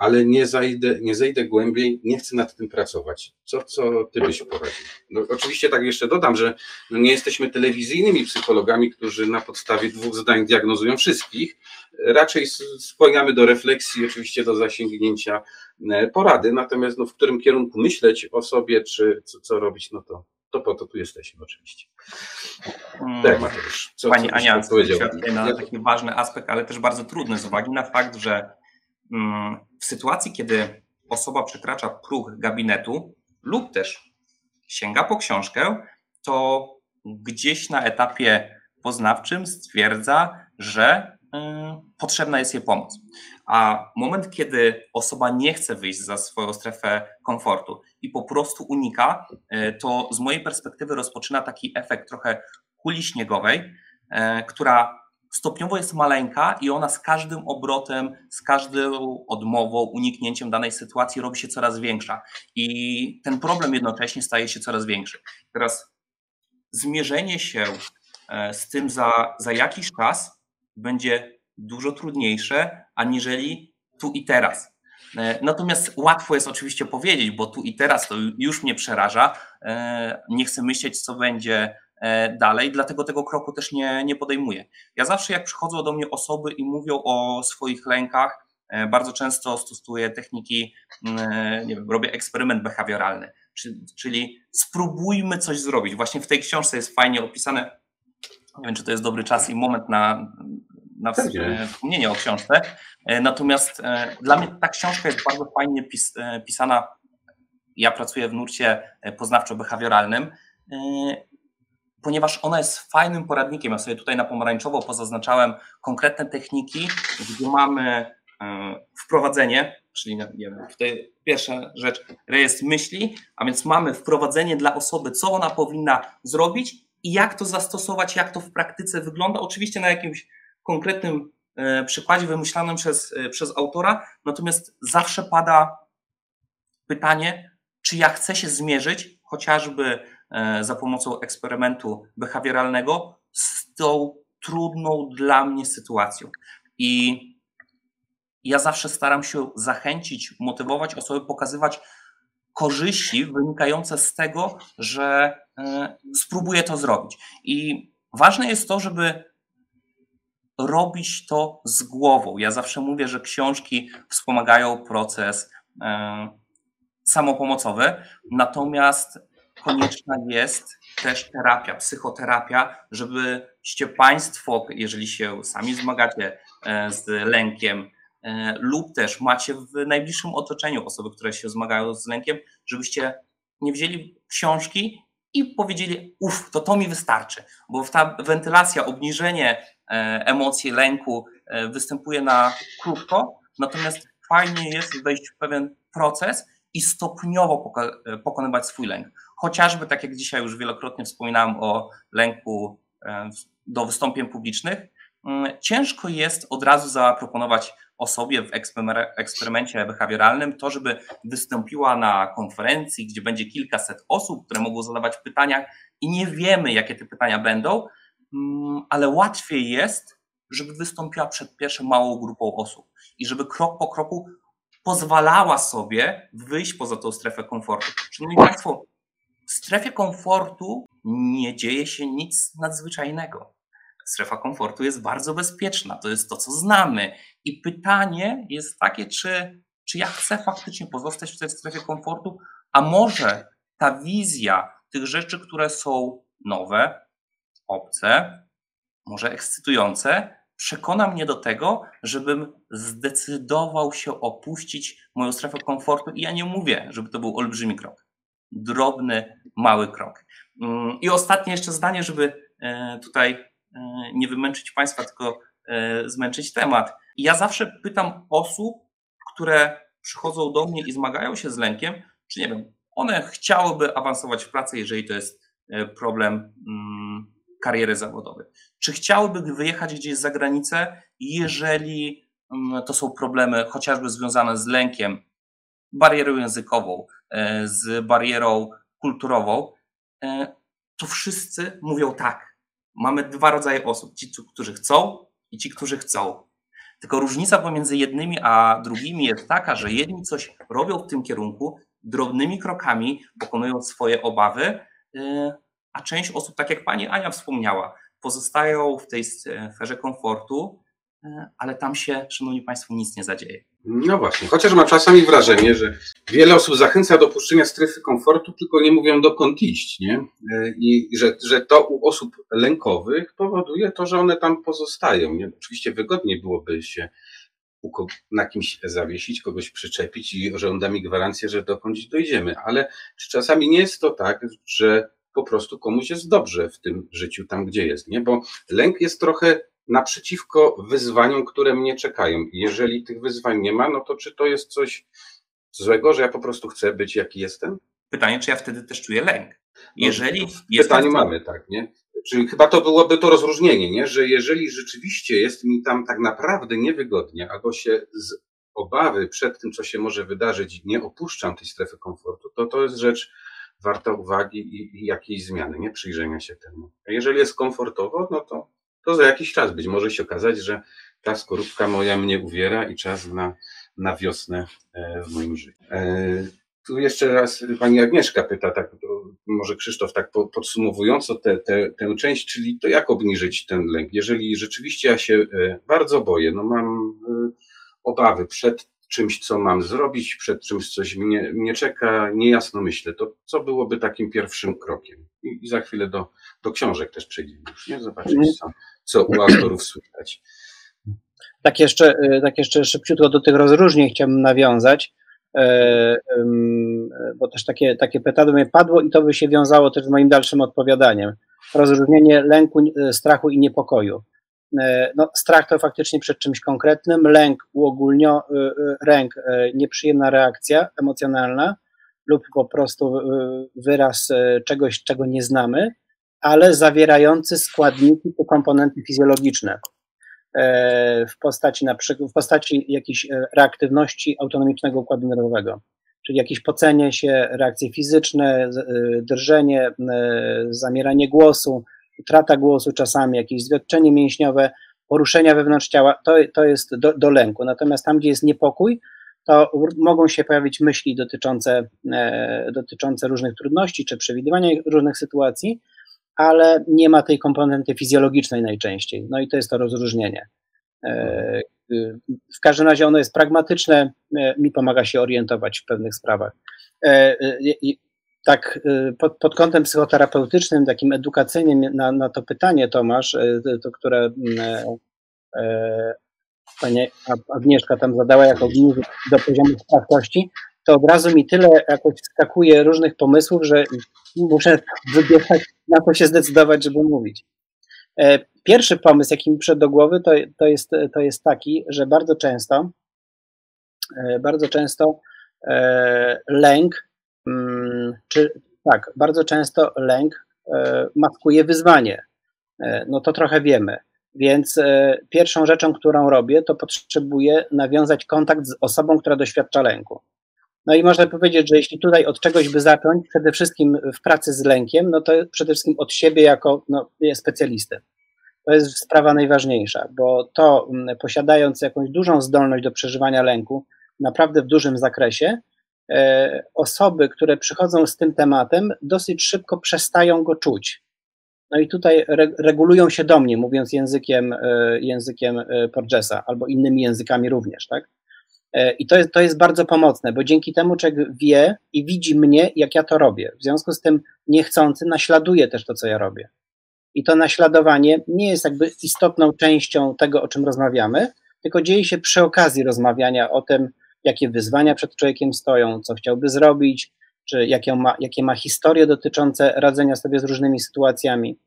Speaker 2: ale nie zajdę, nie zejdę głębiej, nie chcę nad tym pracować. Co, co ty byś poradził? No, oczywiście tak jeszcze dodam, że no nie jesteśmy telewizyjnymi psychologami, którzy na podstawie dwóch zdań diagnozują wszystkich. Raczej skłaniamy do refleksji, oczywiście do zasięgnięcia e, porady, natomiast no, w którym kierunku myśleć o sobie, czy co, co robić, no to, to po to tu jesteśmy oczywiście.
Speaker 3: Hmm. Tak, Mateusz. Co, Pani co Ania, powiedział? na taki ważny aspekt, ale też bardzo trudny z uwagi na fakt, że w sytuacji, kiedy osoba przekracza próg gabinetu lub też sięga po książkę, to gdzieś na etapie poznawczym stwierdza, że y, potrzebna jest jej pomoc. A moment, kiedy osoba nie chce wyjść za swoją strefę komfortu i po prostu unika, y, to z mojej perspektywy rozpoczyna taki efekt trochę kuli śniegowej, y, która stopniowo jest maleńka i ona z każdym obrotem, z każdą odmową, uniknięciem danej sytuacji robi się coraz większa. I ten problem jednocześnie staje się coraz większy. Teraz zmierzenie się e, z tym za, za jakiś czas będzie dużo trudniejsze, aniżeli tu i teraz. E, natomiast łatwo jest oczywiście powiedzieć, bo tu i teraz to już mnie przeraża. E, nie chcę myśleć, co będzie dalej, dlatego tego kroku też nie, nie podejmuję. Ja zawsze, jak przychodzą do mnie osoby i mówią o swoich lękach, bardzo często stosuję techniki, nie wiem, robię eksperyment behawioralny czyli spróbujmy coś zrobić. Właśnie w tej książce jest fajnie opisane, nie wiem, czy to jest dobry czas i moment na, na wspomnienie o książce. E, natomiast e, dla mnie ta książka jest bardzo fajnie pis, e, pisana. Ja pracuję w nurcie poznawczo-behawioralnym, ponieważ ona jest fajnym poradnikiem. Ja sobie tutaj na pomarańczowo pozaznaczałem konkretne techniki, gdzie mamy wprowadzenie, czyli wiem, tutaj pierwsza rzecz, rejestr myśli, a więc mamy wprowadzenie dla osoby, co ona powinna zrobić i jak to zastosować, jak to w praktyce wygląda. Oczywiście na jakimś konkretnym e, przykładzie wymyślanym przez, e, przez autora, natomiast zawsze pada pytanie, czy ja chcę się zmierzyć chociażby e, za pomocą eksperymentu behawioralnego z tą trudną dla mnie sytuacją. I ja zawsze staram się zachęcić, motywować osoby, pokazywać korzyści wynikające z tego, że e, spróbuję to zrobić. I ważne jest to, żeby robić to z głową. Ja zawsze mówię, że książki wspomagają proces e, samopomocowy, natomiast konieczna jest też terapia, psychoterapia, żebyście Państwo, jeżeli się sami zmagacie e, z lękiem, E, lub też macie w najbliższym otoczeniu osoby, które się zmagają z lękiem, żebyście nie wzięli książki i powiedzieli, uff, to to mi wystarczy, bo ta wentylacja, obniżenie e, emocji, lęku występuje na krótko, natomiast fajnie jest wejść w pewien proces i stopniowo pokonywać swój lęk. Chociażby, tak jak dzisiaj już wielokrotnie wspominałem o lęku do wystąpień publicznych, mm, ciężko jest od razu zaproponować osobie w eksperymencie behawioralnym to, żeby wystąpiła na konferencji, gdzie będzie kilkaset osób, które mogą zadawać pytania i nie wiemy, jakie te pytania będą, mm, ale łatwiej jest, żeby wystąpiła przed pierwszą małą grupą osób i żeby krok po kroku pozwalała sobie wyjść poza tą strefę komfortu. Szanowni Państwo, strefie komfortu nie dzieje się nic nadzwyczajnego strefa komfortu jest bardzo bezpieczna. To jest to, co znamy. I pytanie jest takie, czy, czy ja chcę faktycznie pozostać w tej strefie komfortu, a może ta wizja tych rzeczy, które są nowe, obce, może ekscytujące, przekona mnie do tego, żebym zdecydował się opuścić moją strefę komfortu. I ja nie mówię, żeby to był olbrzymi krok. Drobny, mały krok. Mm, I ostatnie jeszcze zdanie, żeby e, tutaj E, nie wymęczyć Państwa, tylko e, zmęczyć temat. Ja zawsze pytam osób, które przychodzą do mnie i zmagają się z lękiem, czy nie wiem, one chciałyby awansować w pracy, jeżeli to jest problem mm, kariery zawodowej. Czy chciałyby wyjechać gdzieś za granicę, jeżeli mm, to są problemy chociażby związane z lękiem, barierą językową, z barierą kulturową, to wszyscy mówią tak mamy dwa rodzaje osób. Ci, którzy chcą i ci, którzy chcą. Tylko różnica pomiędzy jednymi a drugimi jest taka, że jedni coś robią w tym kierunku, drobnymi krokami pokonują swoje obawy, y, a część osób, tak jak pani Ania wspomniała, pozostają w tej sferze komfortu, ale tam się, szanowni państwo, nic nie zadzieje.
Speaker 2: No właśnie, chociaż mam czasami wrażenie, że wiele osób zachęca do opuszczenia strefy komfortu, tylko nie mówią dokąd iść, nie? I że, że to u osób lękowych powoduje to, że one tam pozostają. Nie? Oczywiście wygodniej byłoby się na kimś zawiesić, kogoś przyczepić i że on da mi gwarancję, że dokądś dojdziemy. Ale czy czasami nie jest to tak, że po prostu komuś jest dobrze w tym życiu, tam gdzie jest, nie? Bo lęk jest trochę naprzeciwko wyzwaniom, które mnie czekają. Jeżeli tych wyzwań nie ma, no to czy to jest coś złego, że ja po prostu chcę być jaki jestem?
Speaker 3: Pytanie, czy ja wtedy też czuję lęk?
Speaker 2: No,
Speaker 3: Jeżeli
Speaker 2: no, w pytaniu mamy, tak, nie? Czyli chyba to byłoby to rozróżnienie, nie? Że jeżeli rzeczywiście jest mi tam tak naprawdę niewygodnie, albo się z obawy przed tym, co się może wydarzyć, nie opuszczam tej strefy komfortu, to to jest rzecz warta uwagi i, i jakiejś zmiany, nie? Przyjrzenia się temu. A jeżeli jest komfortowo, no to, to za jakiś czas być może się okazać, że ta skorupka moja mnie uwiera i czas na, na wiosnę e, w moim życiu. E, tu jeszcze raz pani Agnieszka pyta, tak, może Krzysztof, tak podsumowująco tę te, te, tę część, czyli to jak obniżyć ten lęk? Jeżeli rzeczywiście ja się e, bardzo boję, no mam obawy przed czymś, co mam zrobić, przed czymś, coś mnie, mnie czeka, niejasno myślę, to co byłoby takim pierwszym krokiem? I, i za chwilę do, do książek też przejdziemy, już, nie? Zobaczyć, co, co u autorów słychać.
Speaker 4: Tak jeszcze, e, tak jeszcze szybciutko do tych rozróżnień chciałbym nawiązać, e, bo też takie, takie pytanie mnie padło i to by się wiązało też z moim dalszym odpowiadaniem. Rozróżnienie lęku, e, strachu i niepokoju. No, strach to faktycznie przed czymś konkretnym, lęk uogólnio, lęk, nieprzyjemna reakcja emocjonalna lub po prostu wyraz czegoś, czego nie znamy, ale zawierający składniki to komponenty fizjologiczne. E, w postaci, na przykład, w postaci jakiejś e, reaktywności autonomicznego układu nerwowego, czyli jakieś pocenie się, reakcje fizyczne, e, drżenie, zamieranie głosu, utrata głosu czasami, jakieś zwiadczenie mięśniowe, poruszenia wewnątrz ciała, to, to jest do, do lęku. Natomiast tam, gdzie jest niepokój, to mogą się pojawić myśli dotyczące, dotyczące różnych trudności czy przewidywania różnych sytuacji, ale nie ma tej komponenty fizjologicznej najczęściej. No i to jest to rozróżnienie. E, w każdym razie ono jest pragmatyczne, e, mi pomaga się orientować w pewnych sprawach. E, tak, pod, pod kątem psychoterapeutycznym, takim edukacyjnym na, na to pytanie, Tomasz, to, które pani Agnieszka tam zadała jako do poziomu sprawczości, to od razu mi tyle jakoś skakuje różnych pomysłów, że muszę wybierać, na co się zdecydować, żeby mówić. E, pierwszy pomysł, jaki mi przyszedł do głowy, to, to, jest, to jest taki, że bardzo często, e, bardzo często e, lęk, mm, czy tak, bardzo często lęk maskuje wyzwanie. No to trochę wiemy. Więc pierwszą rzeczą, którą robię, to potrzebuję nawiązać kontakt z osobą, która doświadcza lęku. No i można powiedzieć, że jeśli tutaj od czegoś by zacząć, przede wszystkim w pracy z lękiem, no to przede wszystkim od siebie jako no, specjalisty. To jest sprawa najważniejsza, bo to mm, posiadając jakąś dużą zdolność do przeżywania lęku, naprawdę w dużym zakresie, e, osoby, które przychodzą z tym tematem, dosyć szybko przestają go czuć. No i tutaj re, regulują się do mnie, mówiąc językiem, e, językiem e, Porgesa albo innymi językami również, tak? E, I to jest, to jest bardzo pomocne, bo dzięki temu człowiek wie i widzi mnie, jak ja to robię. W związku z tym niechcący naśladuje też to, co ja robię. I to naśladowanie nie jest jakby istotną częścią tego, o czym rozmawiamy, tylko dzieje się przy okazji rozmawiania o tym, jakie wyzwania przed człowiekiem stoją, co chciałby zrobić, czy jakie ma, jakie ma historie dotyczące radzenia sobie z różnymi sytuacjami,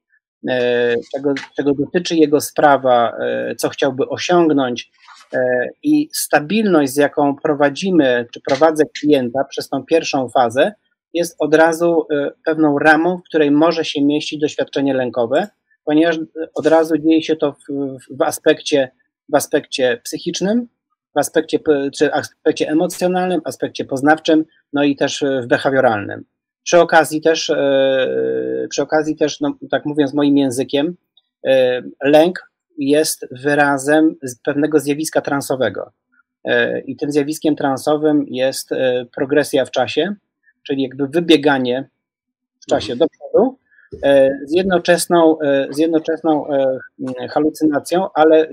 Speaker 4: e, czego, czego dotyczy jego sprawa, e, co chciałby osiągnąć, E, i stabilność, z jaką prowadzimy, czy prowadzę klienta przez tą pierwszą fazę, jest od razu pewną ramą, w której może się mieścić doświadczenie lękowe, ponieważ od razu dzieje się to w, w aspekcie, w aspekcie psychicznym, w aspekcie, czy aspekcie emocjonalnym, aspekcie poznawczym, no i też w behawioralnym. Przy okazji też, e, przy okazji też, no, tak mówiąc moim językiem, lęk jest wyrazem pewnego zjawiska transowego. E, I tym zjawiskiem transowym jest e, progresja w czasie, czyli jakby wybieganie w czasie do przodu e, z jednoczesną, z jednoczesną halucynacją, ale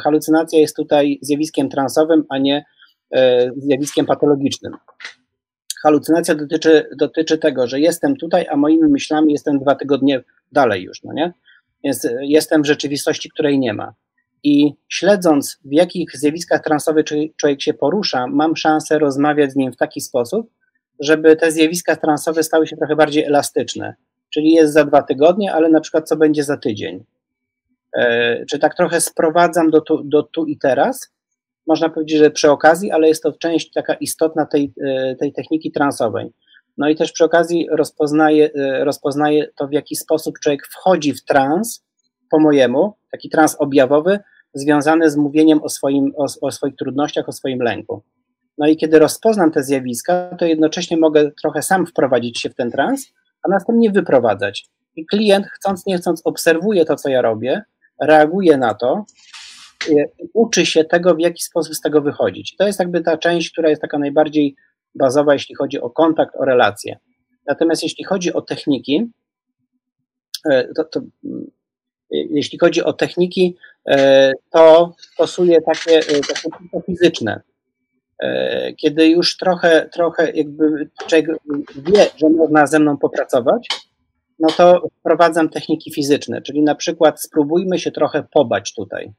Speaker 4: halucynacja jest tutaj zjawiskiem transowym, a nie zjawiskiem patologicznym. Halucynacja dotyczy, dotyczy tego, że jestem tutaj, a moimi myślami jestem dwa tygodnie dalej już, no nie? Więc jestem w rzeczywistości, której nie ma. I śledząc, w jakich zjawiskach transowych człowiek się porusza, mam szansę rozmawiać z nim w taki sposób, żeby te zjawiska transowe stały się trochę bardziej elastyczne. Czyli jest za dwa tygodnie, ale na przykład co będzie za tydzień. E, czy tak trochę sprowadzam do tu, do tu i teraz. Można powiedzieć, że przy okazji, ale jest to część taka istotna tej, e, tej techniki transowej. No i też przy okazji rozpoznaje, rozpoznaje to, w jaki sposób człowiek wchodzi w trans, po mojemu, taki trans objawowy, związany z mówieniem o, swoim, o, o swoich trudnościach, o swoim lęku. No i kiedy rozpoznam te zjawiska, to jednocześnie mogę trochę sam wprowadzić się w ten trans, a następnie wyprowadzać. I klient, chcąc nie chcąc, obserwuje to, co ja robię, reaguje na to, uczy się tego, w jaki sposób z tego wychodzić. To jest jakby ta część, która jest taka najbardziej bazowa, jeśli chodzi o kontakt, o relacje. Natomiast jeśli chodzi o techniki, e, to, to jeśli chodzi o techniki, e, to stosuję takie, e, takie fizyczne. Kiedy już trochę, trochę jakby wie, że można ze mną popracować, no to wprowadzam techniki fizyczne, czyli na przykład spróbujmy się trochę pobać tutaj.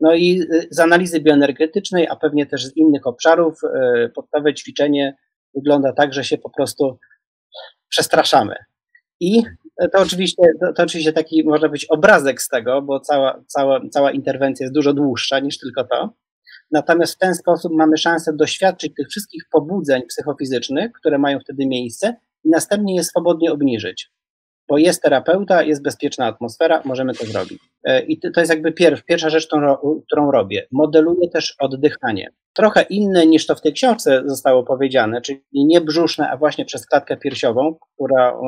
Speaker 4: No i y, z analizy bioenergetycznej, a pewnie też z innych obszarów, y, podstawowe ćwiczenie wygląda tak, że się po prostu przestraszamy. I to oczywiście, to, to oczywiście taki można być obrazek z tego, bo cała, cała, cała interwencja jest dużo dłuższa niż tylko to. Natomiast w ten sposób mamy szansę doświadczyć tych wszystkich pobudzeń psychofizycznych, które mają wtedy miejsce, i następnie je swobodnie obniżyć bo jest terapeuta, jest bezpieczna atmosfera, możemy to zrobić. E, I to jest jakby pierwsza rzecz, którą, robię. Modeluję też oddychanie. Trochę inne niż to w tej książce zostało powiedziane, czyli nie brzuszne, a właśnie przez klatkę piersiową, która,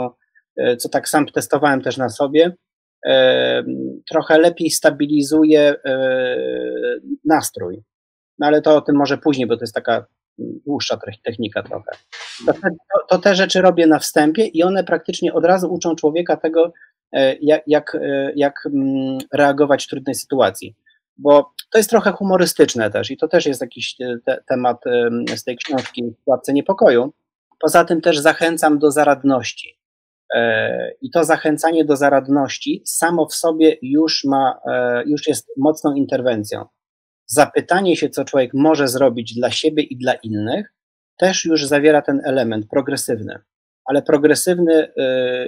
Speaker 4: e, co tak sam testowałem też na sobie, e, trochę lepiej stabilizuje nastrój. No ale to o tym może później, bo to jest taka dłuższa technika trochę. To, to, te rzeczy robię na wstępie i one praktycznie od razu uczą człowieka tego, e, jak, jak, e, jak mm, reagować w trudnej sytuacji. Bo to jest trochę humorystyczne też i to też jest jakiś e, te, temat z tej książki Pułapce Niepokoju. Poza tym też zachęcam do zaradności. I to zachęcanie do zaradności samo w sobie już ma, już jest mocną interwencją zapytanie się, co człowiek może zrobić dla siebie i dla innych, też już zawiera ten element progresywny, ale progresywny, y,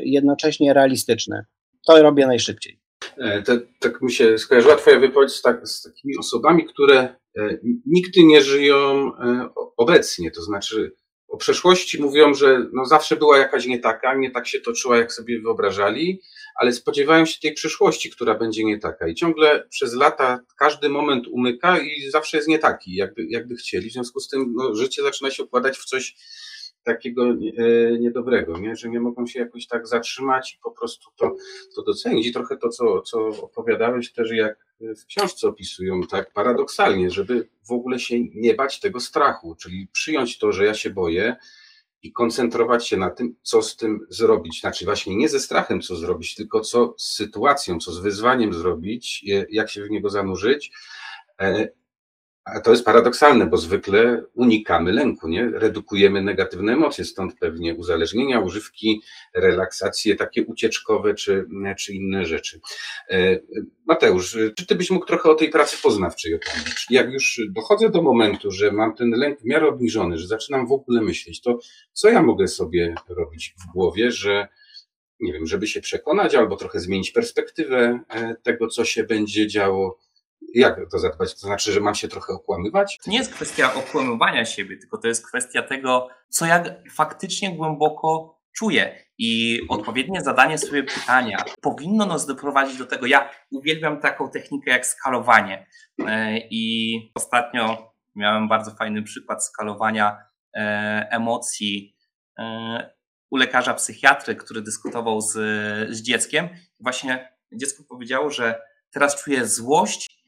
Speaker 4: jednocześnie realistyczny. To robię najszybciej.
Speaker 2: E, tak mi się skojarzyła Twoja wypowiedź z, tak, z takimi osobami, które e, nigdy nie żyją e, obecnie. To znaczy, o przeszłości mówią, że no zawsze była jakaś nie taka, nie tak się toczyła, jak sobie wyobrażali, ale spodziewają się tej przyszłości, która będzie nie taka. I ciągle przez lata każdy moment umyka i zawsze jest nie taki, jakby, jakby chcieli. W związku z tym no, życie zaczyna się układać w coś takiego e, niedobrego, nie? że nie mogą się jakoś tak zatrzymać i po prostu to, to docenić. I trochę to, co, co opowiadałeś też, jak w książce opisują tak paradoksalnie, żeby w ogóle się nie bać tego strachu, czyli przyjąć to, że ja się boję i koncentrować się na tym, co z tym zrobić. Znaczy właśnie nie ze strachem, co zrobić, tylko co z sytuacją, co z wyzwaniem zrobić, jak się w niego zanurzyć e, a to jest paradoksalne, bo zwykle unikamy lęku, nie? Redukujemy negatywne emocje, stąd pewnie uzależnienia, używki, relaksacje takie ucieczkowe czy, czy inne rzeczy. E, Mateusz, czy ty byś mógł trochę o tej pracy poznawczej opowiedzieć? Jak już dochodzę do momentu, że mam ten lęk w miarę obniżony, że zaczynam w ogóle myśleć, to co ja mogę sobie robić w głowie, że nie wiem, żeby się przekonać albo trochę zmienić perspektywę e, tego, co się będzie działo, jak to zadbać? To znaczy, że mam się trochę okłamywać?
Speaker 3: To nie jest kwestia okłamywania siebie, tylko to jest kwestia tego, co ja faktycznie głęboko czuję. I odpowiednie zadanie sobie pytania powinno nas doprowadzić do tego. Ja uwielbiam taką technikę jak skalowanie. E, I ostatnio miałem bardzo fajny przykład skalowania e, emocji e, u lekarza psychiatry, który dyskutował z, z dzieckiem. Właśnie dziecko powiedziało, że teraz czuje złość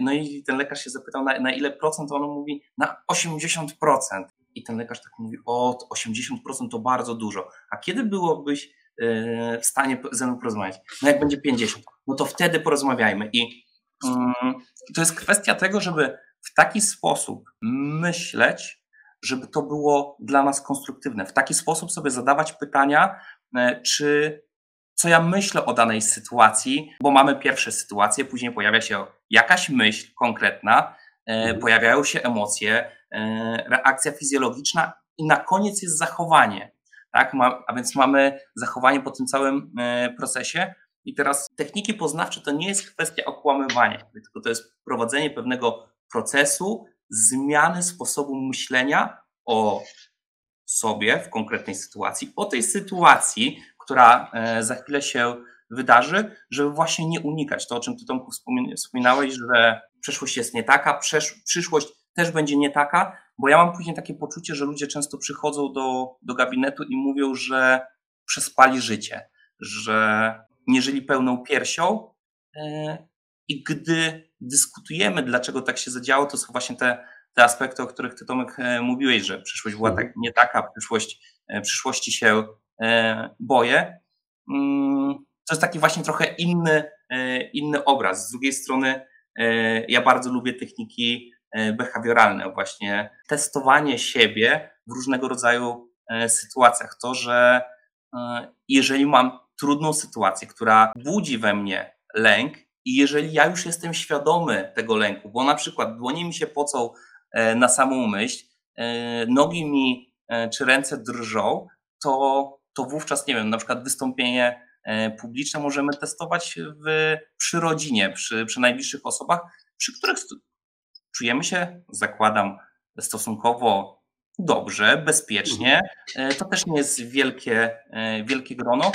Speaker 3: no i ten lekarz się zapytał, na, na ile procent, on mówi, na 80%. I ten lekarz tak mówi, o, 80% to bardzo dużo. A kiedy byłobyś e, w stanie ze mną porozmawiać? No jak będzie 50, no to wtedy porozmawiajmy. I mm, to jest kwestia tego, żeby w taki sposób myśleć, żeby to było dla nas konstruktywne. W taki sposób sobie zadawać pytania, e, czy co ja myślę o danej sytuacji, bo mamy pierwsze sytuacje, później pojawia się jakaś myśl konkretna, e, pojawiają się emocje, e, reakcja fizjologiczna i na koniec jest zachowanie. Tak? Ma, a więc mamy zachowanie po tym całym e, procesie. I teraz techniki poznawcze to nie jest kwestia okłamywania, tylko to jest prowadzenie pewnego procesu zmiany sposobu myślenia o sobie w konkretnej sytuacji, o tej sytuacji, która e, za chwilę się wydarzy, żeby właśnie nie unikać. To, o czym ty Tomku wspominałeś, że przeszłość jest nie taka, przyszłość też będzie nie taka, bo ja mam później takie poczucie, że ludzie często przychodzą do, do gabinetu i mówią, że przespali życie, że nie żyli pełną piersią e, i gdy dyskutujemy, dlaczego tak się zadziało, to są właśnie te, te aspekty, o których ty Tomek e, mówiłeś, że przyszłość była tak, nie taka, przyszłość, przyszłości się boję. Mm, to jest taki właśnie trochę inny, e, inny obraz. Z drugiej strony e, ja bardzo lubię techniki behawioralne, właśnie testowanie siebie w różnego rodzaju sytuacjach. To, że jeżeli mam trudną sytuację, która budzi we mnie lęk, i jeżeli ja już jestem świadomy tego lęku, bo na przykład dłonie mi się pocą na samą myśl, nogi mi czy ręce drżą, to to wówczas, nie wiem, na przykład wystąpienie e, publiczne możemy testować w, przy rodzinie, przy, przy najbliższych osobach, przy których czujemy się, zakładam, stosunkowo dobrze, bezpiecznie. E, to też nie jest wielkie, e, wielkie grono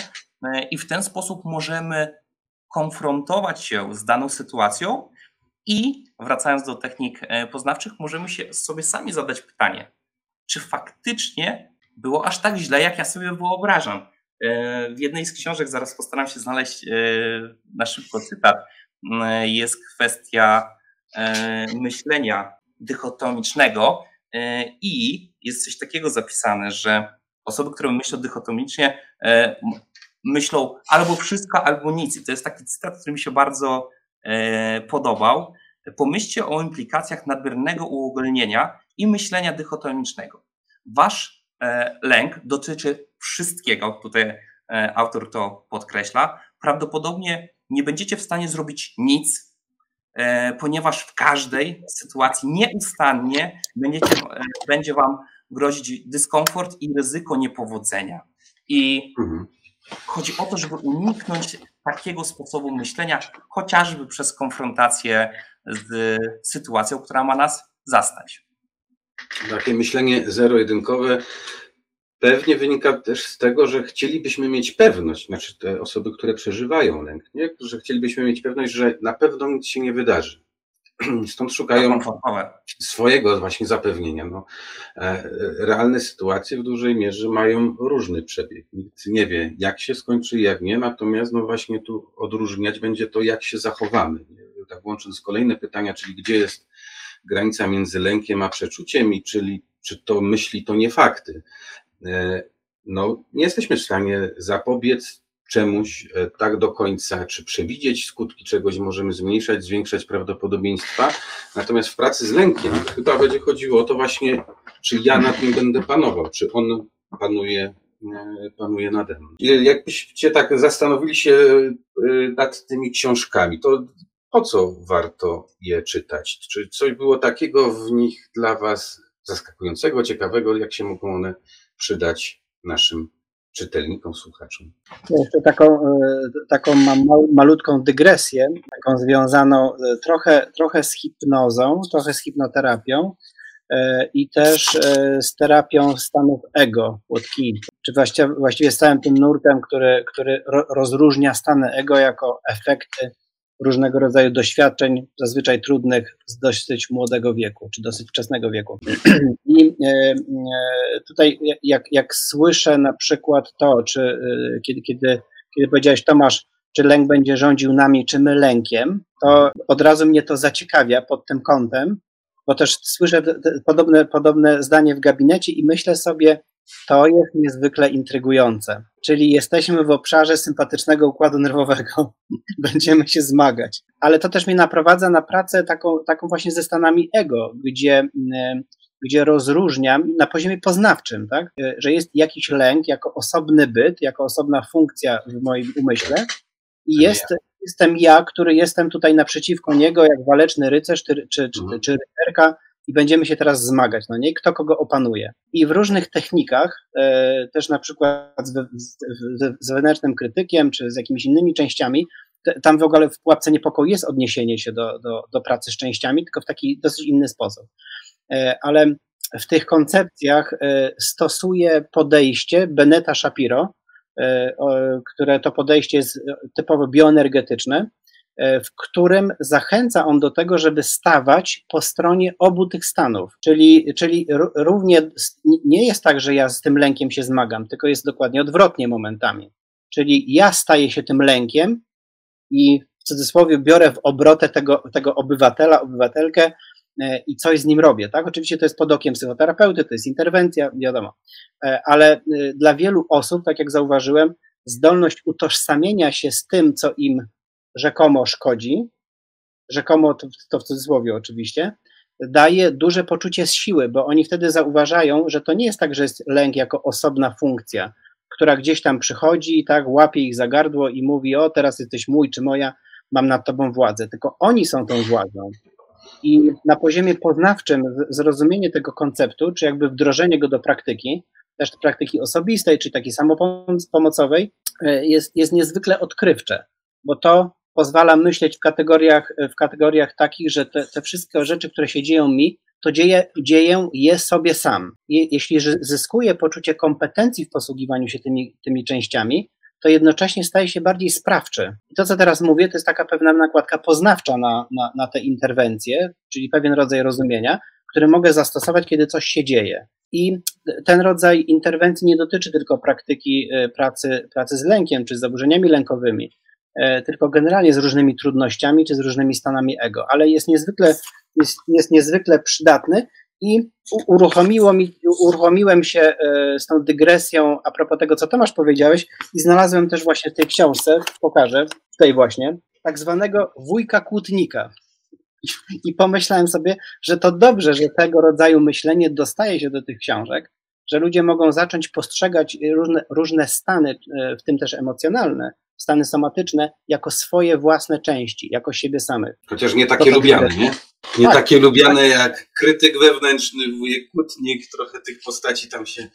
Speaker 3: i w ten sposób możemy konfrontować się z daną sytuacją i wracając do technik poznawczych, możemy się sobie sami zadać pytanie, czy faktycznie było aż tak źle, jak ja sobie wyobrażam. E, w jednej z książek, zaraz postaram się znaleźć e, na szybko cytat, e, jest kwestia myślenia dychotomicznego i jest coś takiego zapisane, że osoby, które myślą dychotomicznie, myślą albo wszystko, albo nic. I to jest taki cytat, który mi się bardzo podobał. Pomyślcie o implikacjach nadmiernego uogólnienia i myślenia dychotomicznego. Wasz lęk dotyczy wszystkiego, tutaj e, autor to podkreśla. Prawdopodobnie nie będziecie w stanie zrobić nic, e, ponieważ w każdej sytuacji nieustannie będziecie, będzie Wam grozić dyskomfort i ryzyko niepowodzenia. I mhm. chodzi o to, żeby uniknąć takiego sposobu myślenia, chociażby przez konfrontację z sytuacją, która ma nas zastać.
Speaker 2: Takie myślenie zero-jedynkowe pewnie wynika też z tego, że chcielibyśmy mieć pewność, znaczy te osoby, które przeżywają lęk, nie? że chcielibyśmy mieć pewność, że na pewno nic się nie wydarzy. Stąd szukają swojego właśnie zapewnienia. No, e, realne sytuacje w dużej mierze mają różny przebieg. Nikt nie wie, jak się skończy, jak nie, natomiast no właśnie tu odróżniać będzie to, jak się zachowamy. Tak łącząc kolejne pytania, czyli gdzie jest granica między lękiem a przeczuciem i czyli czy to myśli, to nie fakty. E, no, nie jesteśmy w stanie zapobiec czemuś e, tak do końca, czy przewidzieć skutki czegoś, możemy zmniejszać, zwiększać prawdopodobieństwa. Natomiast w pracy z lękiem chyba będzie chodziło o to właśnie, czy ja nad nim będę panował, czy on panuje, e, panuje nade mną. Jakbyście tak zastanowili się nad tymi książkami, to po co warto je czytać? Czy coś było takiego w nich dla Was zaskakującego, ciekawego, jak się mogą one przydać naszym czytelnikom, słuchaczom?
Speaker 4: Jeszcze taką, e, taką malutką dygresję, taką związaną e, trochę, trochę z hipnozą, trochę z hipnoterapią e, i też z terapią stanów ego, Łotki, czy właściwie, właściwie z całym tym nurtem, który, który rozróżnia stany ego jako efekty różnego rodzaju doświadczeń, zazwyczaj trudnych z dosyć młodego wieku, czy dosyć wczesnego wieku. I e, e, tutaj, jak, jak słyszę na przykład to, czy e, kiedy, kiedy, kiedy powiedziałeś, Tomasz, czy lęk będzie rządził nami, czy my lękiem, to od razu mnie to zaciekawia pod tym kątem, bo też słyszę podobne, podobne zdanie w gabinecie i myślę sobie, to jest niezwykle intrygujące. Czyli jesteśmy w obszarze sympatycznego układu nerwowego. Będziemy się zmagać. Ale to też mnie naprowadza na pracę taką, taką właśnie ze stanami ego, gdzie gdzie rozróżniam na poziomie poznawczym, tak, że jest jakiś lęk jako osobny byt, jako osobna funkcja w moim umyśle i jest, jestem ja, który jestem tutaj naprzeciwko niego, jak waleczny rycerz czy, czy, czy,
Speaker 2: Mhm.
Speaker 4: czy rycerka i będziemy się teraz zmagać, no nie, kto kogo opanuje. I w różnych technikach, e, też na przykład z, z, z- wewnętrznym krytykiem, czy z jakimiś innymi częściami, tam w ogóle w pułapce niepokoju jest odniesienie się do, do, do pracy z częściami, tylko w taki dosyć inny sposób. E, Ale w tych koncepcjach e, stosuje podejście Beneta Shapiro, które to podejście jest typowo bioenergetyczne, w którym zachęca on do tego, żeby stawać po stronie obu tych stanów. Czyli, czyli ró- równie nie jest tak, że ja z tym lękiem się zmagam, tylko jest dokładnie odwrotnie momentami. Czyli ja staję się tym lękiem i w cudzysłowie biorę w obrotę tego, tego obywatela, obywatelkę e, i coś z nim robię, tak? Oczywiście to jest pod okiem psychoterapeuty, to jest interwencja, wiadomo, E, ale e, dla wielu osób, tak jak zauważyłem, zdolność utożsamienia się z tym, co im rzekomo szkodzi, rzekomo to, to w cudzysłowie oczywiście, daje duże poczucie siły, bo oni wtedy zauważają, że to nie jest tak, że jest lęk jako osobna funkcja, która gdzieś tam przychodzi i tak łapie ich za gardło i mówi, o teraz jesteś mój czy moja, mam nad tobą władzę, tylko oni są tą władzą. I na poziomie poznawczym zrozumienie tego konceptu, czy jakby wdrożenie go do praktyki, też praktyki osobistej, czy takiej samopomocowej, e, jest, jest niezwykle odkrywcze, bo to pozwala myśleć w kategoriach, w kategoriach takich, że te, te wszystkie rzeczy, które się dzieją mi, to dzieje, dzieję je sobie sam. Je, jeśli zy- zyskuję poczucie kompetencji w posługiwaniu się tymi, tymi częściami, to jednocześnie staje się bardziej sprawczy. I to, co teraz mówię, to jest taka pewna nakładka poznawcza na, na, na te interwencje, czyli pewien rodzaj rozumienia, który mogę zastosować, kiedy coś się dzieje. I ten rodzaj interwencji nie dotyczy tylko praktyki e, pracy, pracy z lękiem czy z zaburzeniami lękowymi, tylko generalnie z różnymi trudnościami czy z różnymi stanami ego, ale jest niezwykle, jest, jest niezwykle przydatny i uruchomiło mi, uruchomiłem się e, z tą dygresją a propos tego, co Tomasz powiedziałeś i znalazłem też właśnie w tej książce, pokażę, tej właśnie, tak zwanego wujka kłótnika. I pomyślałem sobie, że to dobrze, że tego rodzaju myślenie dostaje się do tych książek, że ludzie mogą zacząć postrzegać różne, różne stany, e, w tym też emocjonalne, stany somatyczne, jako swoje własne części, jako siebie samych.
Speaker 2: Chociaż nie
Speaker 4: To
Speaker 2: takie
Speaker 4: tak
Speaker 2: lubiane, nie? Nie
Speaker 4: Tak.
Speaker 2: takie lubiane jak krytyk wewnętrzny, wujek Kutnik, trochę tych postaci tam się,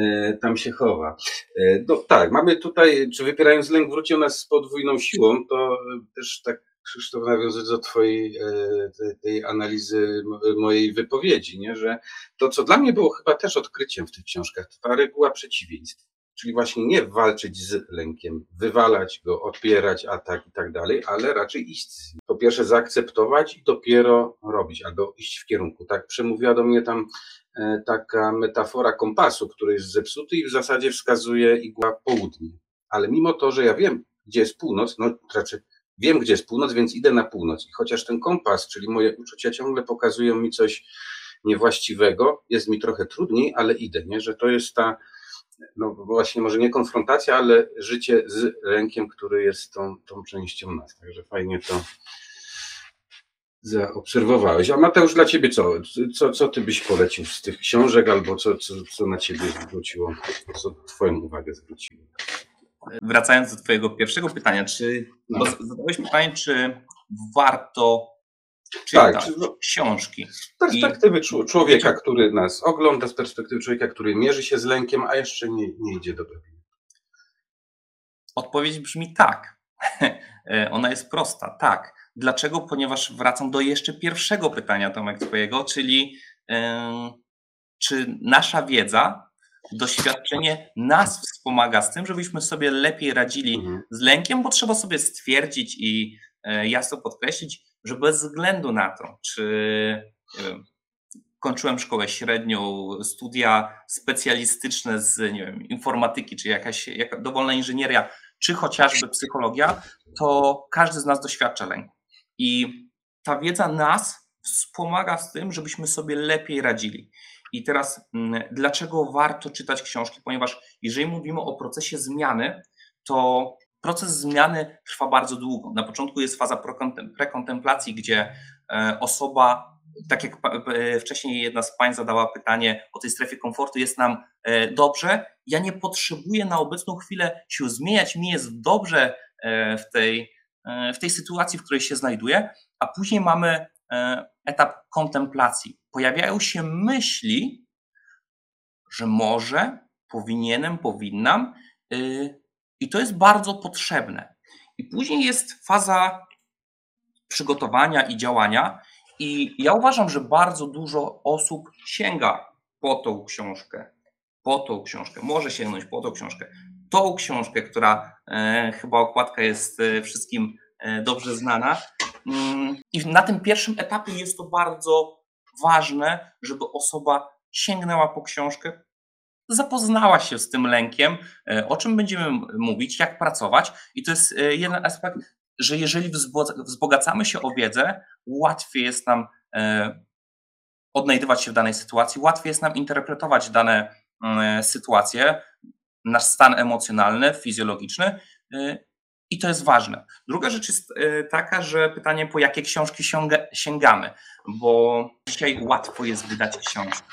Speaker 2: e, tam się chowa. E, no tak, mamy tutaj, czy wypierając lęk wrócił nas z podwójną siłą, to też tak Krzysztof nawiązując do twojej e, tej, analizy mo- mojej wypowiedzi, nie? że to, co dla mnie było chyba też odkryciem w tych książkach, to ta reguła przeciwieństw. Czyli właśnie nie walczyć z lękiem, wywalać go, odpierać atak i tak dalej, ale raczej iść. Po pierwsze zaakceptować i dopiero robić, albo iść w kierunku. Tak przemówiła do mnie tam e, taka metafora kompasu, który jest zepsuty i w zasadzie wskazuje igła południe. Ale mimo to, że ja wiem, gdzie jest północ, no raczej wiem, gdzie jest północ, więc idę na północ. I chociaż ten kompas, czyli moje uczucia ciągle pokazują mi coś niewłaściwego, jest mi trochę trudniej, ale idę, nie? że to jest ta, no właśnie może nie konfrontacja, ale życie z lękiem, który jest tą, tą częścią nas. Także fajnie to zaobserwowałeś. A Mateusz, dla ciebie co? Co, co ty byś polecił z tych książek, albo co, co, co na ciebie zwróciło, co twoją uwagę zwróciło?
Speaker 3: Wracając do Twojego pierwszego pytania, czy
Speaker 2: No.
Speaker 3: zadałeś pytanie, czy warto czytać
Speaker 2: Tak, czy- no-
Speaker 3: książki?
Speaker 2: Z perspektywy czł- człowieka, który nas ogląda, z perspektywy człowieka, który mierzy się z lękiem, a jeszcze nie, nie idzie do gabinetu.
Speaker 3: Odpowiedź brzmi tak. E, Ona jest prosta, tak. Dlaczego? Ponieważ wracam do jeszcze pierwszego pytania, Tomek, Twojego, czyli em, czy nasza wiedza, doświadczenie nas wspomaga z tym, żebyśmy sobie lepiej radzili
Speaker 2: Mhm.
Speaker 3: z lękiem, bo trzeba sobie stwierdzić i e, jasno podkreślić, że bez względu na to, czy wiem, kończyłem szkołę średnią, studia specjalistyczne z nie wiem, informatyki, czy jakaś jaka, dowolna inżynieria, czy chociażby psychologia, to każdy z nas doświadcza lęku. I ta wiedza nas wspomaga z tym, żebyśmy sobie lepiej radzili. I teraz, mm, dlaczego warto czytać książki? Ponieważ jeżeli mówimy o procesie zmiany, to proces zmiany trwa bardzo długo. Na początku jest faza prekontem- prekontemplacji, gdzie e, osoba tak jak wcześniej jedna z Pań zadała pytanie o tej strefie komfortu, jest nam dobrze. Ja nie potrzebuję na obecną chwilę się zmieniać, mi jest dobrze w tej, w tej sytuacji, w której się znajduję, a później mamy etap kontemplacji. Pojawiają się myśli, że może powinienem, powinnam, y, i to jest bardzo potrzebne. I później jest faza przygotowania i działania. I ja uważam, że bardzo dużo osób sięga po tą książkę, po tą książkę, może sięgnąć po tą książkę, tą książkę, która e, chyba okładka jest e, wszystkim e, dobrze znana. Mm, I na tym pierwszym etapie jest to bardzo ważne, żeby osoba sięgnęła po książkę, zapoznała się z tym lękiem, e, o czym będziemy mówić, jak pracować. I to jest e, jeden aspekt, że jeżeli wzbogacamy się o wiedzę, łatwiej jest nam e, odnajdywać się w danej sytuacji, łatwiej jest nam interpretować dane sytuacje, nasz stan emocjonalny, fizjologiczny. I to jest ważne. Druga rzecz jest taka, że pytanie, po jakie książki sięgamy, bo dzisiaj łatwo jest wydać książkę.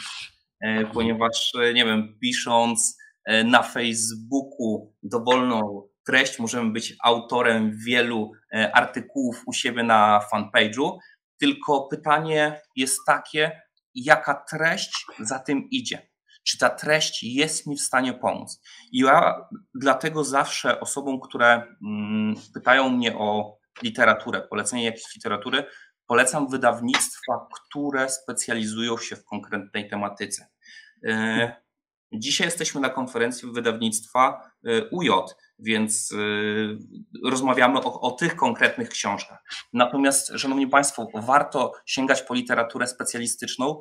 Speaker 3: E, ponieważ, e, nie wiem, pisząc e, na Facebooku dowolną treść, możemy być autorem wielu artykułów u siebie na fanpage'u, tylko pytanie jest takie, jaka treść za tym idzie. Czy ta treść jest mi w stanie pomóc? I ja dlatego zawsze osobom, które mm, pytają mnie o literaturę, polecenie jakiejś literatury, Polecam wydawnictwa, które specjalizują się w konkretnej tematyce. E, dzisiaj jesteśmy na konferencji wydawnictwa e, UJ, więc e, rozmawiamy o, o, tych konkretnych książkach. Natomiast, Szanowni Państwo, warto sięgać po literaturę specjalistyczną,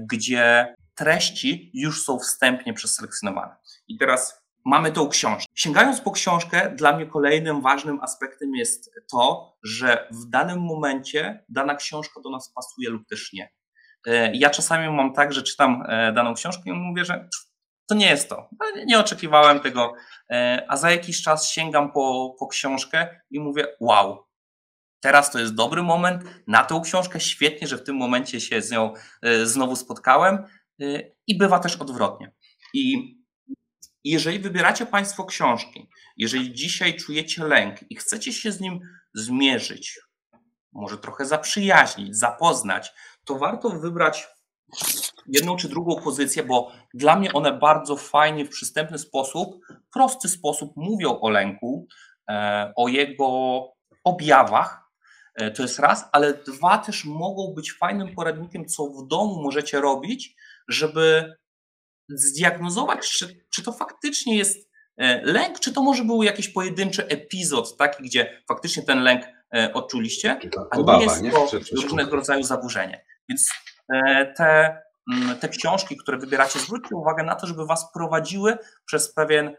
Speaker 3: gdzie treści już są wstępnie przeselekcjonowane. I teraz mamy tą książkę. Sięgając po książkę, dla mnie kolejnym ważnym aspektem jest to, że w danym momencie dana książka do nas pasuje lub też nie. E, ja czasami mam tak, że czytam e, daną książkę i mówię, że to nie jest to. Nie oczekiwałem tego, e, a za jakiś czas sięgam po, po książkę i mówię, wow, teraz to jest dobry moment na tą książkę, świetnie, że w tym momencie się z nią znowu spotkałem i bywa też odwrotnie. I jeżeli wybieracie Państwo książki, jeżeli dzisiaj czujecie lęk i chcecie się z nim zmierzyć, może trochę zaprzyjaźnić, zapoznać, to warto wybrać jedną czy drugą pozycję, bo dla mnie one bardzo fajnie, w przystępny sposób, prosty sposób mówią o lęku, e, o jego objawach. E, to jest raz, ale dwa też mogą być fajnym poradnikiem, co w domu możecie robić, żeby zdiagnozować, czy, czy to faktycznie jest e, lęk, czy to może był jakiś pojedynczy epizod, taki, gdzie faktycznie ten lęk odczuliście, a nie jest to różnego rodzaju zaburzenie. Więc e, te, mm, te książki, które wybieracie, zwróćcie uwagę na to, żeby was prowadziły przez pewien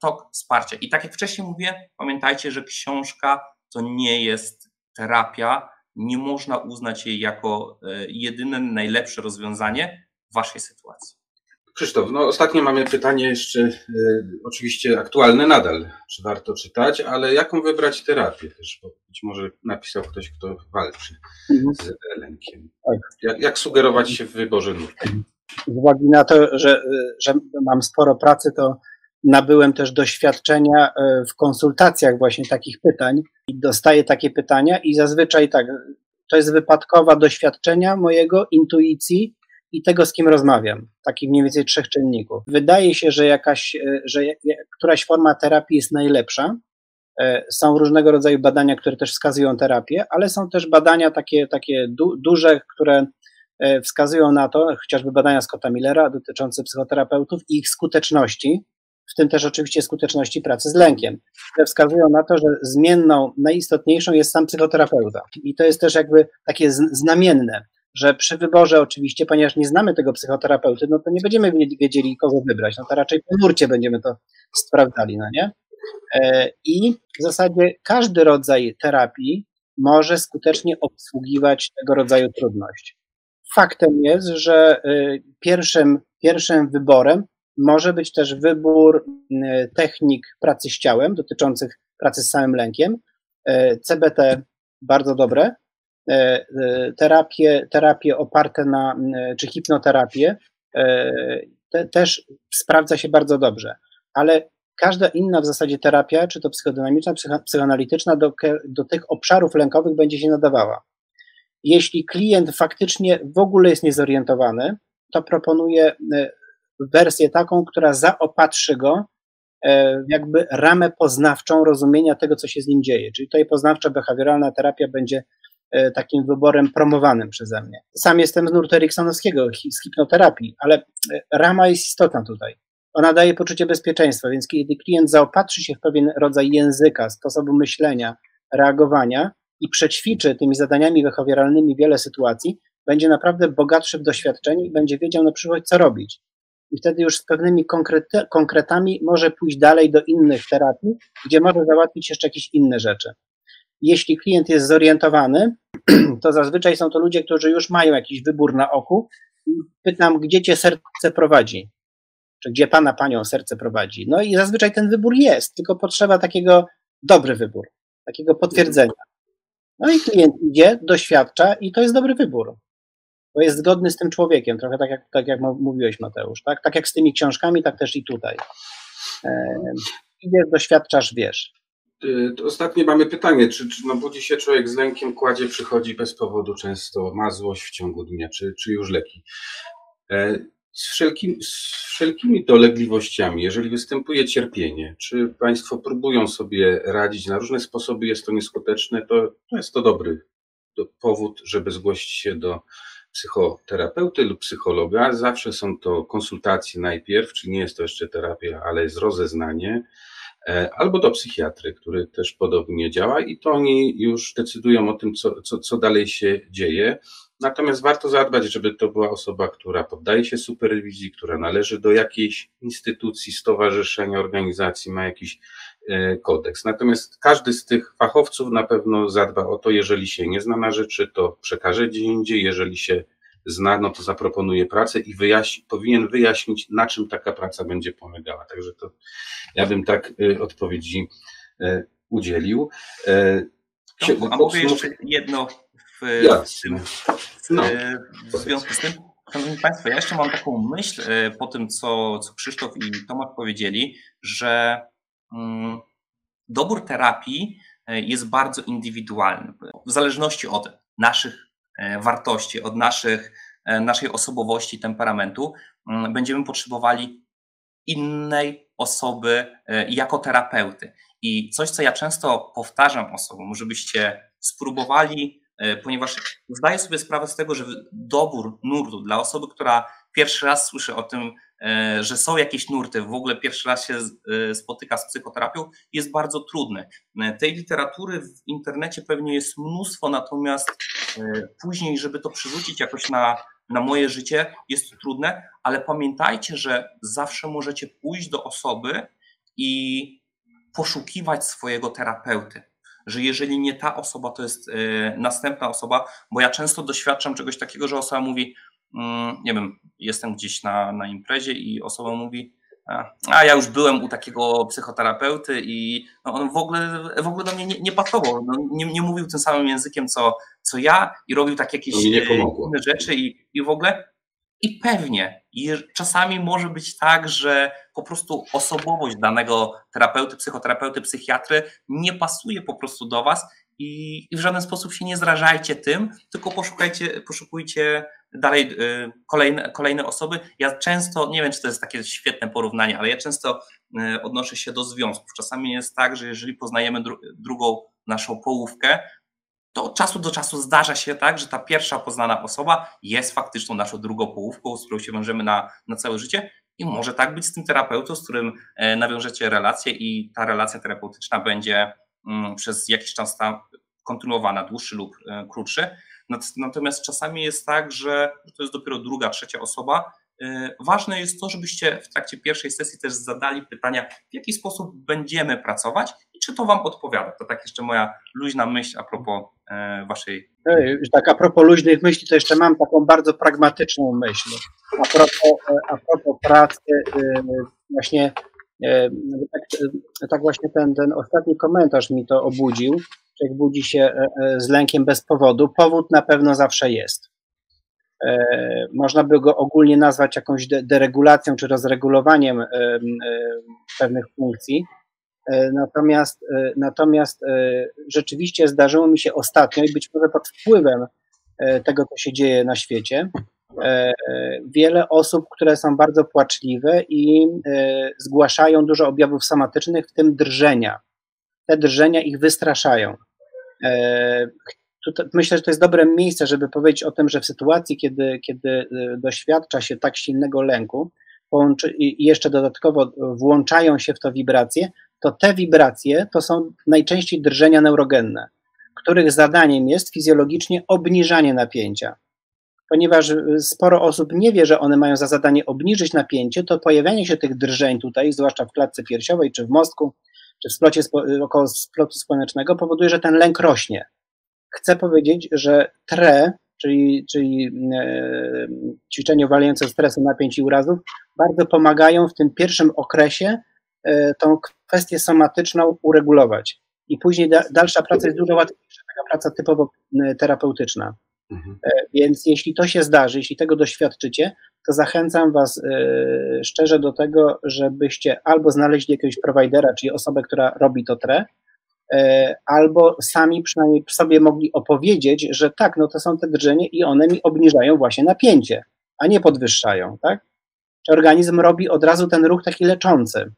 Speaker 3: tok wsparcia. I tak jak wcześniej mówię, pamiętajcie, że książka to nie jest terapia, nie można uznać jej jako jedyne, najlepsze rozwiązanie w waszej sytuacji.
Speaker 2: Krzysztof, no ostatnio mamy pytanie jeszcze, y, oczywiście aktualne nadal, czy warto czytać, ale jaką wybrać terapię też, bo być może napisał ktoś, kto walczy mhm. z lękiem. Jak, jak, sugerować się w wyborze nurtu?
Speaker 4: Z uwagi na to, że, że mam sporo pracy, to nabyłem też doświadczenia y, w konsultacjach właśnie takich pytań i dostaję takie pytania i zazwyczaj tak, to jest wypadkowa doświadczenia mojego, intuicji, i tego, z kim rozmawiam. Takich mniej więcej trzech czynników. Wydaje się, że jakaś, e, że któraś forma terapii jest najlepsza. E, są różnego rodzaju badania, które też wskazują terapię, ale są też badania takie, takie du duże, które e, wskazują na to, chociażby badania Scotta Millera dotyczące psychoterapeutów i ich skuteczności, w tym też oczywiście skuteczności pracy z lękiem, które wskazują na to, że zmienną, najistotniejszą jest sam psychoterapeuta. I to jest też jakby takie znamienne że przy wyborze oczywiście, ponieważ nie znamy tego psychoterapeuty, no to nie będziemy wiedzieli, kogo wybrać, no to raczej po nurcie będziemy to sprawdzali, no nie? E, I w zasadzie każdy rodzaj terapii może skutecznie obsługiwać tego rodzaju trudność. Faktem jest, że e, pierwszym, pierwszym wyborem może być też wybór technik pracy z ciałem dotyczących pracy z samym lękiem. E, CBT bardzo dobre, terapie, terapie oparte na, czy hipnoterapię, te, też sprawdza się bardzo dobrze, ale każda inna w zasadzie terapia, czy to psychodynamiczna, psychoanalityczna, do, do tych obszarów lękowych będzie się nadawała. Jeśli klient faktycznie w ogóle jest niezorientowany, to proponuję e, wersję taką, która zaopatrzy go e, jakby ramę poznawczą rozumienia tego, co się z nim dzieje. Czyli tutaj poznawczo-behawioralna terapia będzie e, takim wyborem promowanym przeze mnie. Sam jestem z nurtu Eriksonowskiego, z hipnoterapii, ale rama jest istotna tutaj. Ona daje poczucie bezpieczeństwa, więc kiedy klient zaopatrzy się w pewien rodzaj języka, sposobu myślenia, reagowania i przećwiczy tymi zadaniami behawioralnymi wiele sytuacji, będzie naprawdę bogatszy w doświadczeniu i będzie wiedział na przyszłość, co robić. I wtedy już z pewnymi konkrety, konkretami może pójść dalej do innych terapii, gdzie może załatwić jeszcze jakieś inne rzeczy. Jeśli klient jest zorientowany, to zazwyczaj są to ludzie, którzy już mają jakiś wybór na oku. Pytam, gdzie cię serce prowadzi? Czy gdzie pana, panią serce prowadzi? No i zazwyczaj ten wybór jest, tylko potrzeba takiego dobry wybór, takiego potwierdzenia. No i klient idzie, doświadcza i to jest dobry wybór bo jest zgodny z tym człowiekiem, trochę tak jak, tak jak mówiłeś Mateusz, tak? tak jak z tymi książkami, tak też i tutaj. E, idziesz, doświadczasz, wiesz.
Speaker 2: Y, ostatnie mamy pytanie, czy, czy no budzi się człowiek z lękiem, kładzie, przychodzi bez powodu często, ma złość w ciągu dnia, czy, czy już leki. E, z, wszelkim, z wszelkimi dolegliwościami, jeżeli występuje cierpienie, czy Państwo próbują sobie radzić na różne sposoby, jest to nieskuteczne, to, to jest to dobry powód, żeby zgłosić się do psychoterapeuty lub psychologa. Zawsze są to konsultacje najpierw, czyli nie jest to jeszcze terapia, ale jest rozeznanie, albo do psychiatry, który też podobnie działa i to oni już decydują o tym, co, co, co dalej się dzieje. Natomiast warto zadbać, żeby to była osoba, która poddaje się superwizji, która należy do jakiejś instytucji, stowarzyszenia, organizacji, ma jakiś e, kodeks. Natomiast każdy z tych fachowców na pewno zadba o to, jeżeli się nie zna na rzeczy, to przekaże gdzie indziej, jeżeli się zna, no to zaproponuje pracę i wyjaśni, powinien wyjaśnić, na czym taka praca będzie polegała. Także to ja bym tak y, odpowiedzi e, udzielił.
Speaker 3: a mogę jeszcze jedno w, Jasne. w, no. w związku z tym. Szanowni Państwo, ja jeszcze mam taką myśl po tym, co, co Krzysztof i Tomasz powiedzieli, że mm, dobór terapii jest bardzo indywidualny. W zależności od naszych wartości, od naszych, naszej osobowości, temperamentu, mm, będziemy potrzebowali innej osoby jako terapeuty. I coś, co ja często powtarzam osobom, żebyście spróbowali E, ponieważ zdaję sobie sprawę z tego, że dobór nurtu dla osoby, która pierwszy raz słyszy o tym, e, że są jakieś nurty, w ogóle pierwszy raz się e, spotyka z psychoterapią, jest bardzo trudny. Tej literatury w internecie pewnie jest mnóstwo, natomiast później, żeby to przerzucić jakoś na, na moje życie, jest trudne, ale pamiętajcie, że zawsze możecie pójść do osoby i poszukiwać swojego terapeuty że jeżeli nie ta osoba, to jest następna osoba, bo ja często doświadczam czegoś takiego, że osoba mówi, nie wiem, jestem gdzieś na, na imprezie i osoba mówi, a ja już byłem u takiego psychoterapeuty i no on w ogóle, w ogóle do mnie nie, nie pasował, no nie, nie mówił tym samym językiem co, co ja i robił takie jakieś y, inne rzeczy i, i w ogóle. I pewnie czasami może być tak, że po prostu osobowość danego terapeuty, psychoterapeuty, psychiatry nie pasuje po prostu do Was i, i w żaden sposób się nie zrażajcie tym, tylko poszukajcie, poszukujcie dalej y, kolejne, kolejne osoby. Ja często, nie wiem, czy to jest takie świetne porównanie, ale ja często y, odnoszę się do związków. Czasami jest tak, że jeżeli poznajemy dru drugą naszą połówkę, to od czasu do czasu zdarza się tak, że ta pierwsza poznana osoba jest faktyczną naszą drugą połówką, z którą się wiążemy na, na całe życie. I może tak być z tym terapeutą, z którym e, nawiążecie relację i ta relacja terapeutyczna będzie mm, przez jakiś czas tam kontynuowana, dłuższy lub e, krótszy. Natomiast czasami jest tak, że to jest dopiero druga, trzecia osoba, E, ważne jest to, żebyście w trakcie pierwszej sesji też zadali pytania, w jaki sposób będziemy pracować i czy to Wam odpowiada. To tak jeszcze moja luźna myśl a propos e, Waszej.
Speaker 4: Tak, a propos luźnych myśli, to jeszcze mam taką bardzo pragmatyczną myśl. A propos, a propos pracy, właśnie tak, tak właśnie ten, ten ostatni komentarz mi to obudził. człowiek budzi się e, e, z lękiem bez powodu. Powód na pewno zawsze jest. E, można by go ogólnie nazwać jakąś deregulacją czy rozregulowaniem pewnych funkcji. Natomiast, natomiast rzeczywiście zdarzyło mi się ostatnio i być może pod wpływem tego, co się dzieje na świecie, wiele osób, które są bardzo płaczliwe i zgłaszają dużo objawów somatycznych, w tym drżenia. Te drżenia ich wystraszają. Tutaj myślę, że to jest dobre miejsce, żeby powiedzieć o tym, że w sytuacji, kiedy, kiedy doświadcza się tak silnego lęku i jeszcze dodatkowo włączają się w to wibracje, to te wibracje to są najczęściej drżenia neurogenne, których zadaniem jest fizjologicznie obniżanie napięcia. Ponieważ y, sporo osób nie wie, że one mają za zadanie obniżyć napięcie, to pojawianie się tych drżeń tutaj, zwłaszcza w klatce piersiowej, czy w mostku, czy w splocie, około splotu słonecznego, powoduje, że ten lęk rośnie chcę powiedzieć, że TRE, czyli, czyli e, ćwiczenie uwalniające stresu, napięć i urazów, bardzo pomagają w tym pierwszym okresie e, tą kwestię somatyczną uregulować. I później da, dalsza praca jest dużo łatwiejsza, taka praca typowo terapeutyczna. Mhm. Więc jeśli to się zdarzy, jeśli tego doświadczycie, to zachęcam Was szczerze do tego, żebyście albo znaleźli jakiegoś prowajdera, czyli osobę, która robi to TRE, E, albo sami przynajmniej sobie mogli opowiedzieć, że tak, no to są te drżenie i one mi obniżają właśnie napięcie, a nie podwyższają, tak? Czy organizm robi od razu ten ruch taki leczący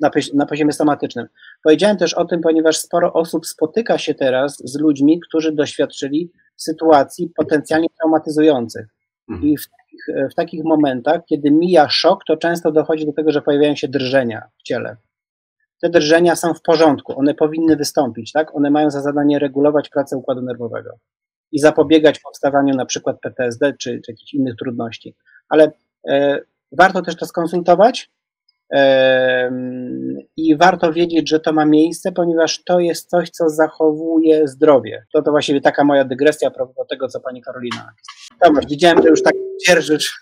Speaker 4: na, na poziomie somatycznym. Powiedziałem też o tym, ponieważ sporo osób spotyka się teraz z ludźmi, którzy doświadczyli sytuacji potencjalnie traumatyzujących. Mhm. I w takich, w takich momentach, kiedy mija szok, to często dochodzi do tego, że pojawiają się drżenia w ciele te drżenia są w porządku, one powinny wystąpić, tak? One mają za zadanie regulować pracę układu nerwowego i zapobiegać powstawaniu na przykład PTSD czy, czy jakichś innych trudności. Ale e, warto też to skonsultować e, i warto wiedzieć, że to ma miejsce, ponieważ to jest coś, co zachowuje zdrowie. To to właściwie taka moja dygresja a propos tego, co pani Karolina. Tomasz, widziałem, że już tak dzierżysz.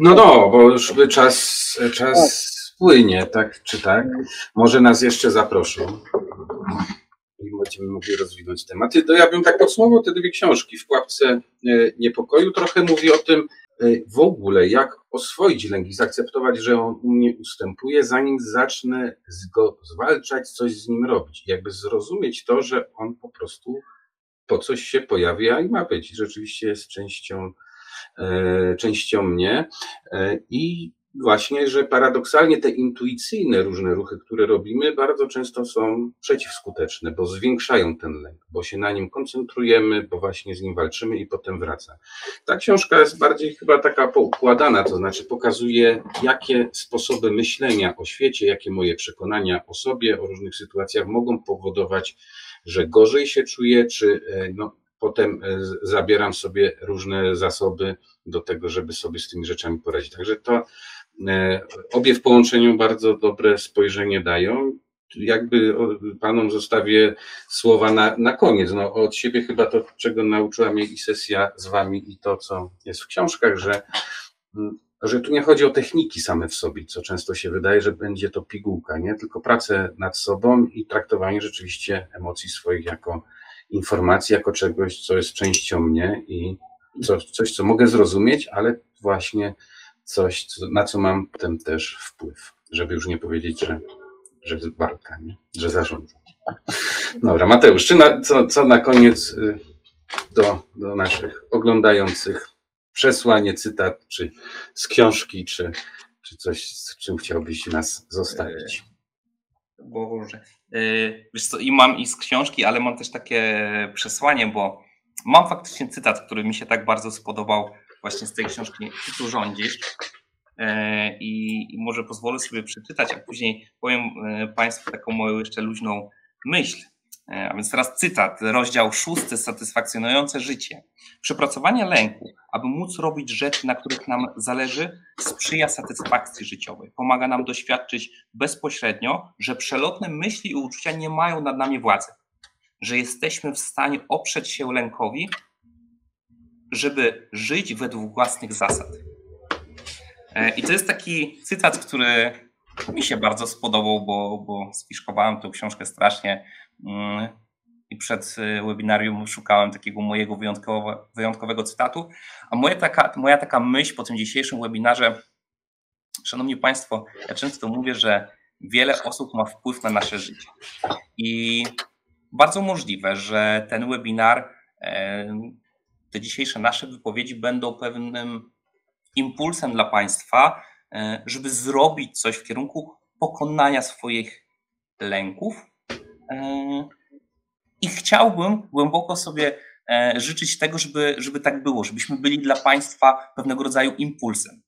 Speaker 2: No no, bo już czas, czas spłynie, tak czy tak. Może nas jeszcze zaproszą i będziemy mogli rozwinąć tematy. To ja bym tak podsumował te dwie książki. W pułapce e, niepokoju trochę mówi o tym w ogóle, jak oswoić lęk i zaakceptować, że on u mnie ustępuje, zanim zacznę go zwalczać, coś z nim robić. Jakby zrozumieć to, że on po prostu po coś się pojawia i ma być. Rzeczywiście jest częścią, e, częścią mnie. I właśnie, że paradoksalnie te intuicyjne różne ruchy, które robimy, bardzo często są przeciwskuteczne, bo zwiększają ten lęk, bo się na nim koncentrujemy, bo właśnie z nim walczymy i potem wraca. Ta książka jest bardziej chyba taka poukładana, to znaczy pokazuje, jakie sposoby myślenia o świecie, jakie moje przekonania o sobie, o różnych sytuacjach mogą powodować, że gorzej się czuję, czy e, no, potem e, zabieram sobie różne zasoby do tego, żeby sobie z tymi rzeczami poradzić. Także to obie w połączeniu bardzo dobre spojrzenie dają. Jakby panom zostawię słowa na, na koniec. No, od siebie chyba to, czego nauczyła mnie i sesja z wami, i to, co jest w książkach, że, mm, że tu nie chodzi o techniki same w sobie, co często się wydaje, że będzie to pigułka, nie? Tylko pracę nad sobą i traktowanie rzeczywiście emocji swoich jako informacji, jako czegoś, co jest częścią mnie i coś, coś co mogę zrozumieć, ale właśnie coś, na co mam potem też wpływ, żeby już nie powiedzieć, że, że walka, nie? że zarządzam. Dobra, Mateusz, czy na, co, co na koniec y, do, do naszych oglądających przesłanie, cytat, czy z książki, czy, czy coś, z czym chciałbyś nas zostawić?
Speaker 3: Boże. Y, wiesz co, i mam i z książki, ale mam też takie przesłanie, bo mam faktycznie cytat, który mi się tak bardzo spodobał właśnie z tej książki Ty rządzisz. E, I, I, może pozwolę sobie przeczytać, a później powiem e, Państwu taką moją jeszcze luźną myśl. E, a więc teraz cytat, rozdział szósty, satysfakcjonujące życie. Przepracowanie lęku, aby móc robić rzeczy, na których nam zależy, sprzyja satysfakcji życiowej. Pomaga nam doświadczyć bezpośrednio, że przelotne myśli i uczucia nie mają nad nami władzy, że jesteśmy w stanie oprzeć się lękowi żeby żyć według własnych zasad. E, I to jest taki cytat, który mi się bardzo spodobał, bo, bo spiszkowałem tę książkę strasznie. Mm, i przed webinarium szukałem takiego mojego wyjątkowo, wyjątkowego cytatu. A moja taka, moja taka myśl po tym dzisiejszym webinarze, Szanowni Państwo, ja często mówię, że wiele osób ma wpływ na nasze życie. I bardzo możliwe, że ten webinar, te dzisiejsze nasze wypowiedzi będą pewnym impulsem dla Państwa, żeby zrobić coś w kierunku pokonania swoich lęków. I chciałbym głęboko sobie życzyć tego, żeby, żeby tak było, żebyśmy byli dla Państwa pewnego rodzaju impulsem.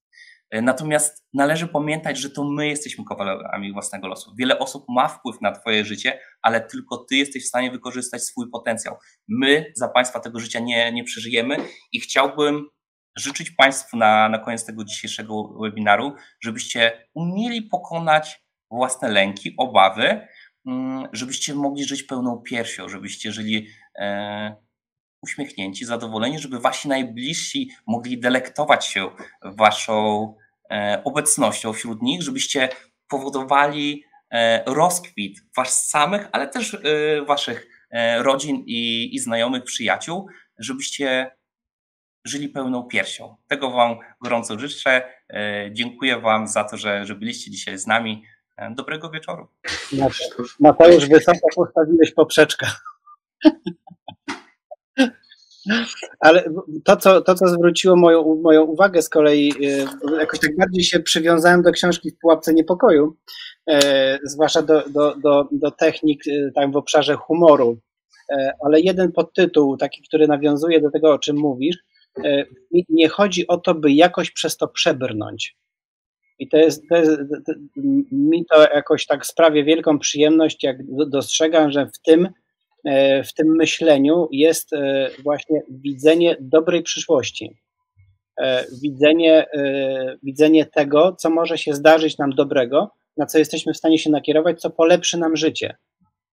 Speaker 3: Natomiast należy pamiętać, że to my jesteśmy kowalami własnego losu. Wiele osób ma wpływ na Twoje życie, ale tylko Ty jesteś w stanie wykorzystać swój potencjał. My za Państwa tego życia nie, nie przeżyjemy i chciałbym życzyć Państwu na, na koniec tego dzisiejszego webinaru, żebyście umieli pokonać własne lęki, obawy, żebyście mogli żyć pełną piersią, żebyście żyli e, uśmiechnięci, zadowoleni, żeby wasi najbliżsi mogli delektować się waszą e, obecnością wśród nich, żebyście powodowali e, rozkwit was samych, ale też e, waszych rodzin i, i znajomych, przyjaciół, żebyście żyli pełną piersią. Tego Wam gorąco życzę. Dziękuję Wam za to, że, że byliście dzisiaj z nami. Dobrego wieczoru.
Speaker 4: Mateusz, wysoko postawiłeś poprzeczkę. Ale to co, to, co zwróciło moją, moją uwagę z kolei, e, jakoś tak bardziej się przywiązałem do książki w Pułapce Niepokoju, zwłaszcza do, do, do, do technik tam w obszarze humoru. Ale jeden podtytuł, taki, który nawiązuje do tego, o czym mówisz, nie chodzi o to, by jakoś przez to przebrnąć. I to jest, to jest, to, mi to jakoś tak sprawia wielką przyjemność, jak dostrzegam, że w tym, w tym myśleniu jest właśnie widzenie dobrej przyszłości. Widzenie, widzenie tego, co może się zdarzyć nam dobrego, na co jesteśmy w stanie się nakierować, co polepszy nam życie.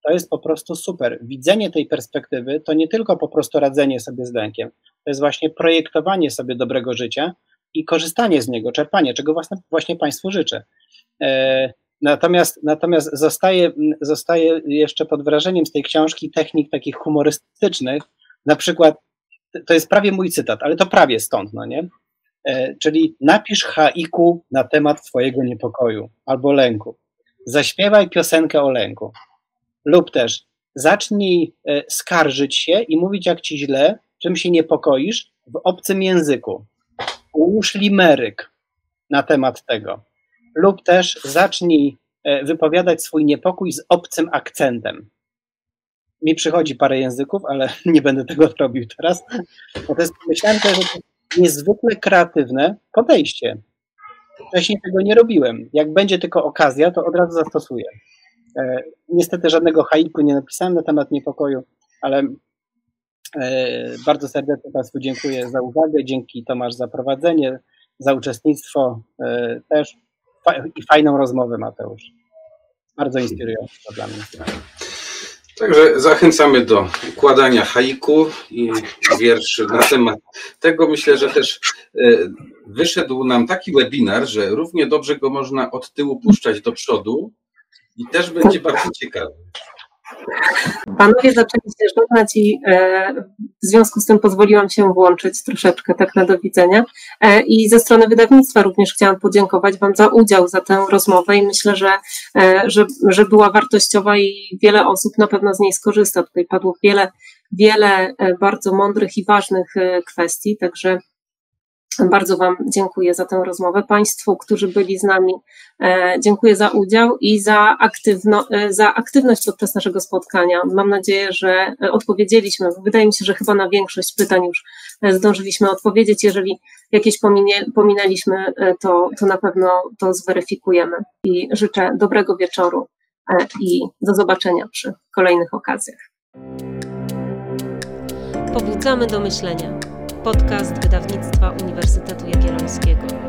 Speaker 4: To jest po prostu super. Widzenie tej perspektywy to nie tylko po prostu radzenie sobie z lękiem, to jest właśnie projektowanie sobie dobrego życia i korzystanie z niego, czerpanie, czego właśnie, właśnie Państwu życzę. Natomiast, natomiast zostaje, zostaje jeszcze pod wrażeniem z tej książki technik takich humorystycznych, na przykład, to jest prawie mój cytat, ale to prawie stąd, no nie? E, czyli napisz haiku na temat Twojego niepokoju albo lęku. Zaśpiewaj piosenkę o lęku. Lub też zacznij e, skarżyć się i mówić, jak ci źle, czym się niepokoisz w obcym języku. Ułóż limeryk na temat tego. Lub też zacznij e, wypowiadać swój niepokój z obcym akcentem. Mi przychodzi parę języków, ale nie będę tego robił teraz. Natomiast myślałem, że to niezwykle kreatywne podejście. Wcześniej tego nie robiłem. Jak będzie tylko okazja, to od razu zastosuję. E, niestety żadnego haiku nie napisałem na temat niepokoju, ale e, bardzo serdecznie Państwu dziękuję za uwagę. Dzięki Tomasz za prowadzenie, za uczestnictwo też i fajną rozmowę Mateusz. Bardzo inspirująca dla mnie.
Speaker 2: Także zachęcamy do układania haiku i wierszy na temat tego. Myślę, że też wyszedł nam taki webinar, że równie dobrze go można od tyłu puszczać do przodu, i też będzie bardzo ciekawy.
Speaker 1: Panowie zaczęli się żegnać i e, w związku z tym pozwoliłam się włączyć troszeczkę tak na do widzenia. E, I ze strony wydawnictwa również chciałam podziękować Wam za udział, za tę rozmowę i myślę, że, e, że, że była wartościowa i wiele osób na pewno z niej skorzysta. Tutaj padło wiele, wiele bardzo mądrych i ważnych kwestii, także bardzo Wam dziękuję za tę rozmowę. Państwu, którzy byli z nami, e, dziękuję za udział i za, aktywno, e, za aktywność podczas naszego spotkania. Mam nadzieję, że odpowiedzieliśmy. Wydaje mi się, że chyba na większość pytań już e, zdążyliśmy odpowiedzieć. Jeżeli jakieś pominie, pominęliśmy, to, to na pewno to zweryfikujemy. I życzę dobrego wieczoru i do zobaczenia przy kolejnych okazjach. Pobudzamy do myślenia podcast wydawnictwa Uniwersytetu Jagiellońskiego.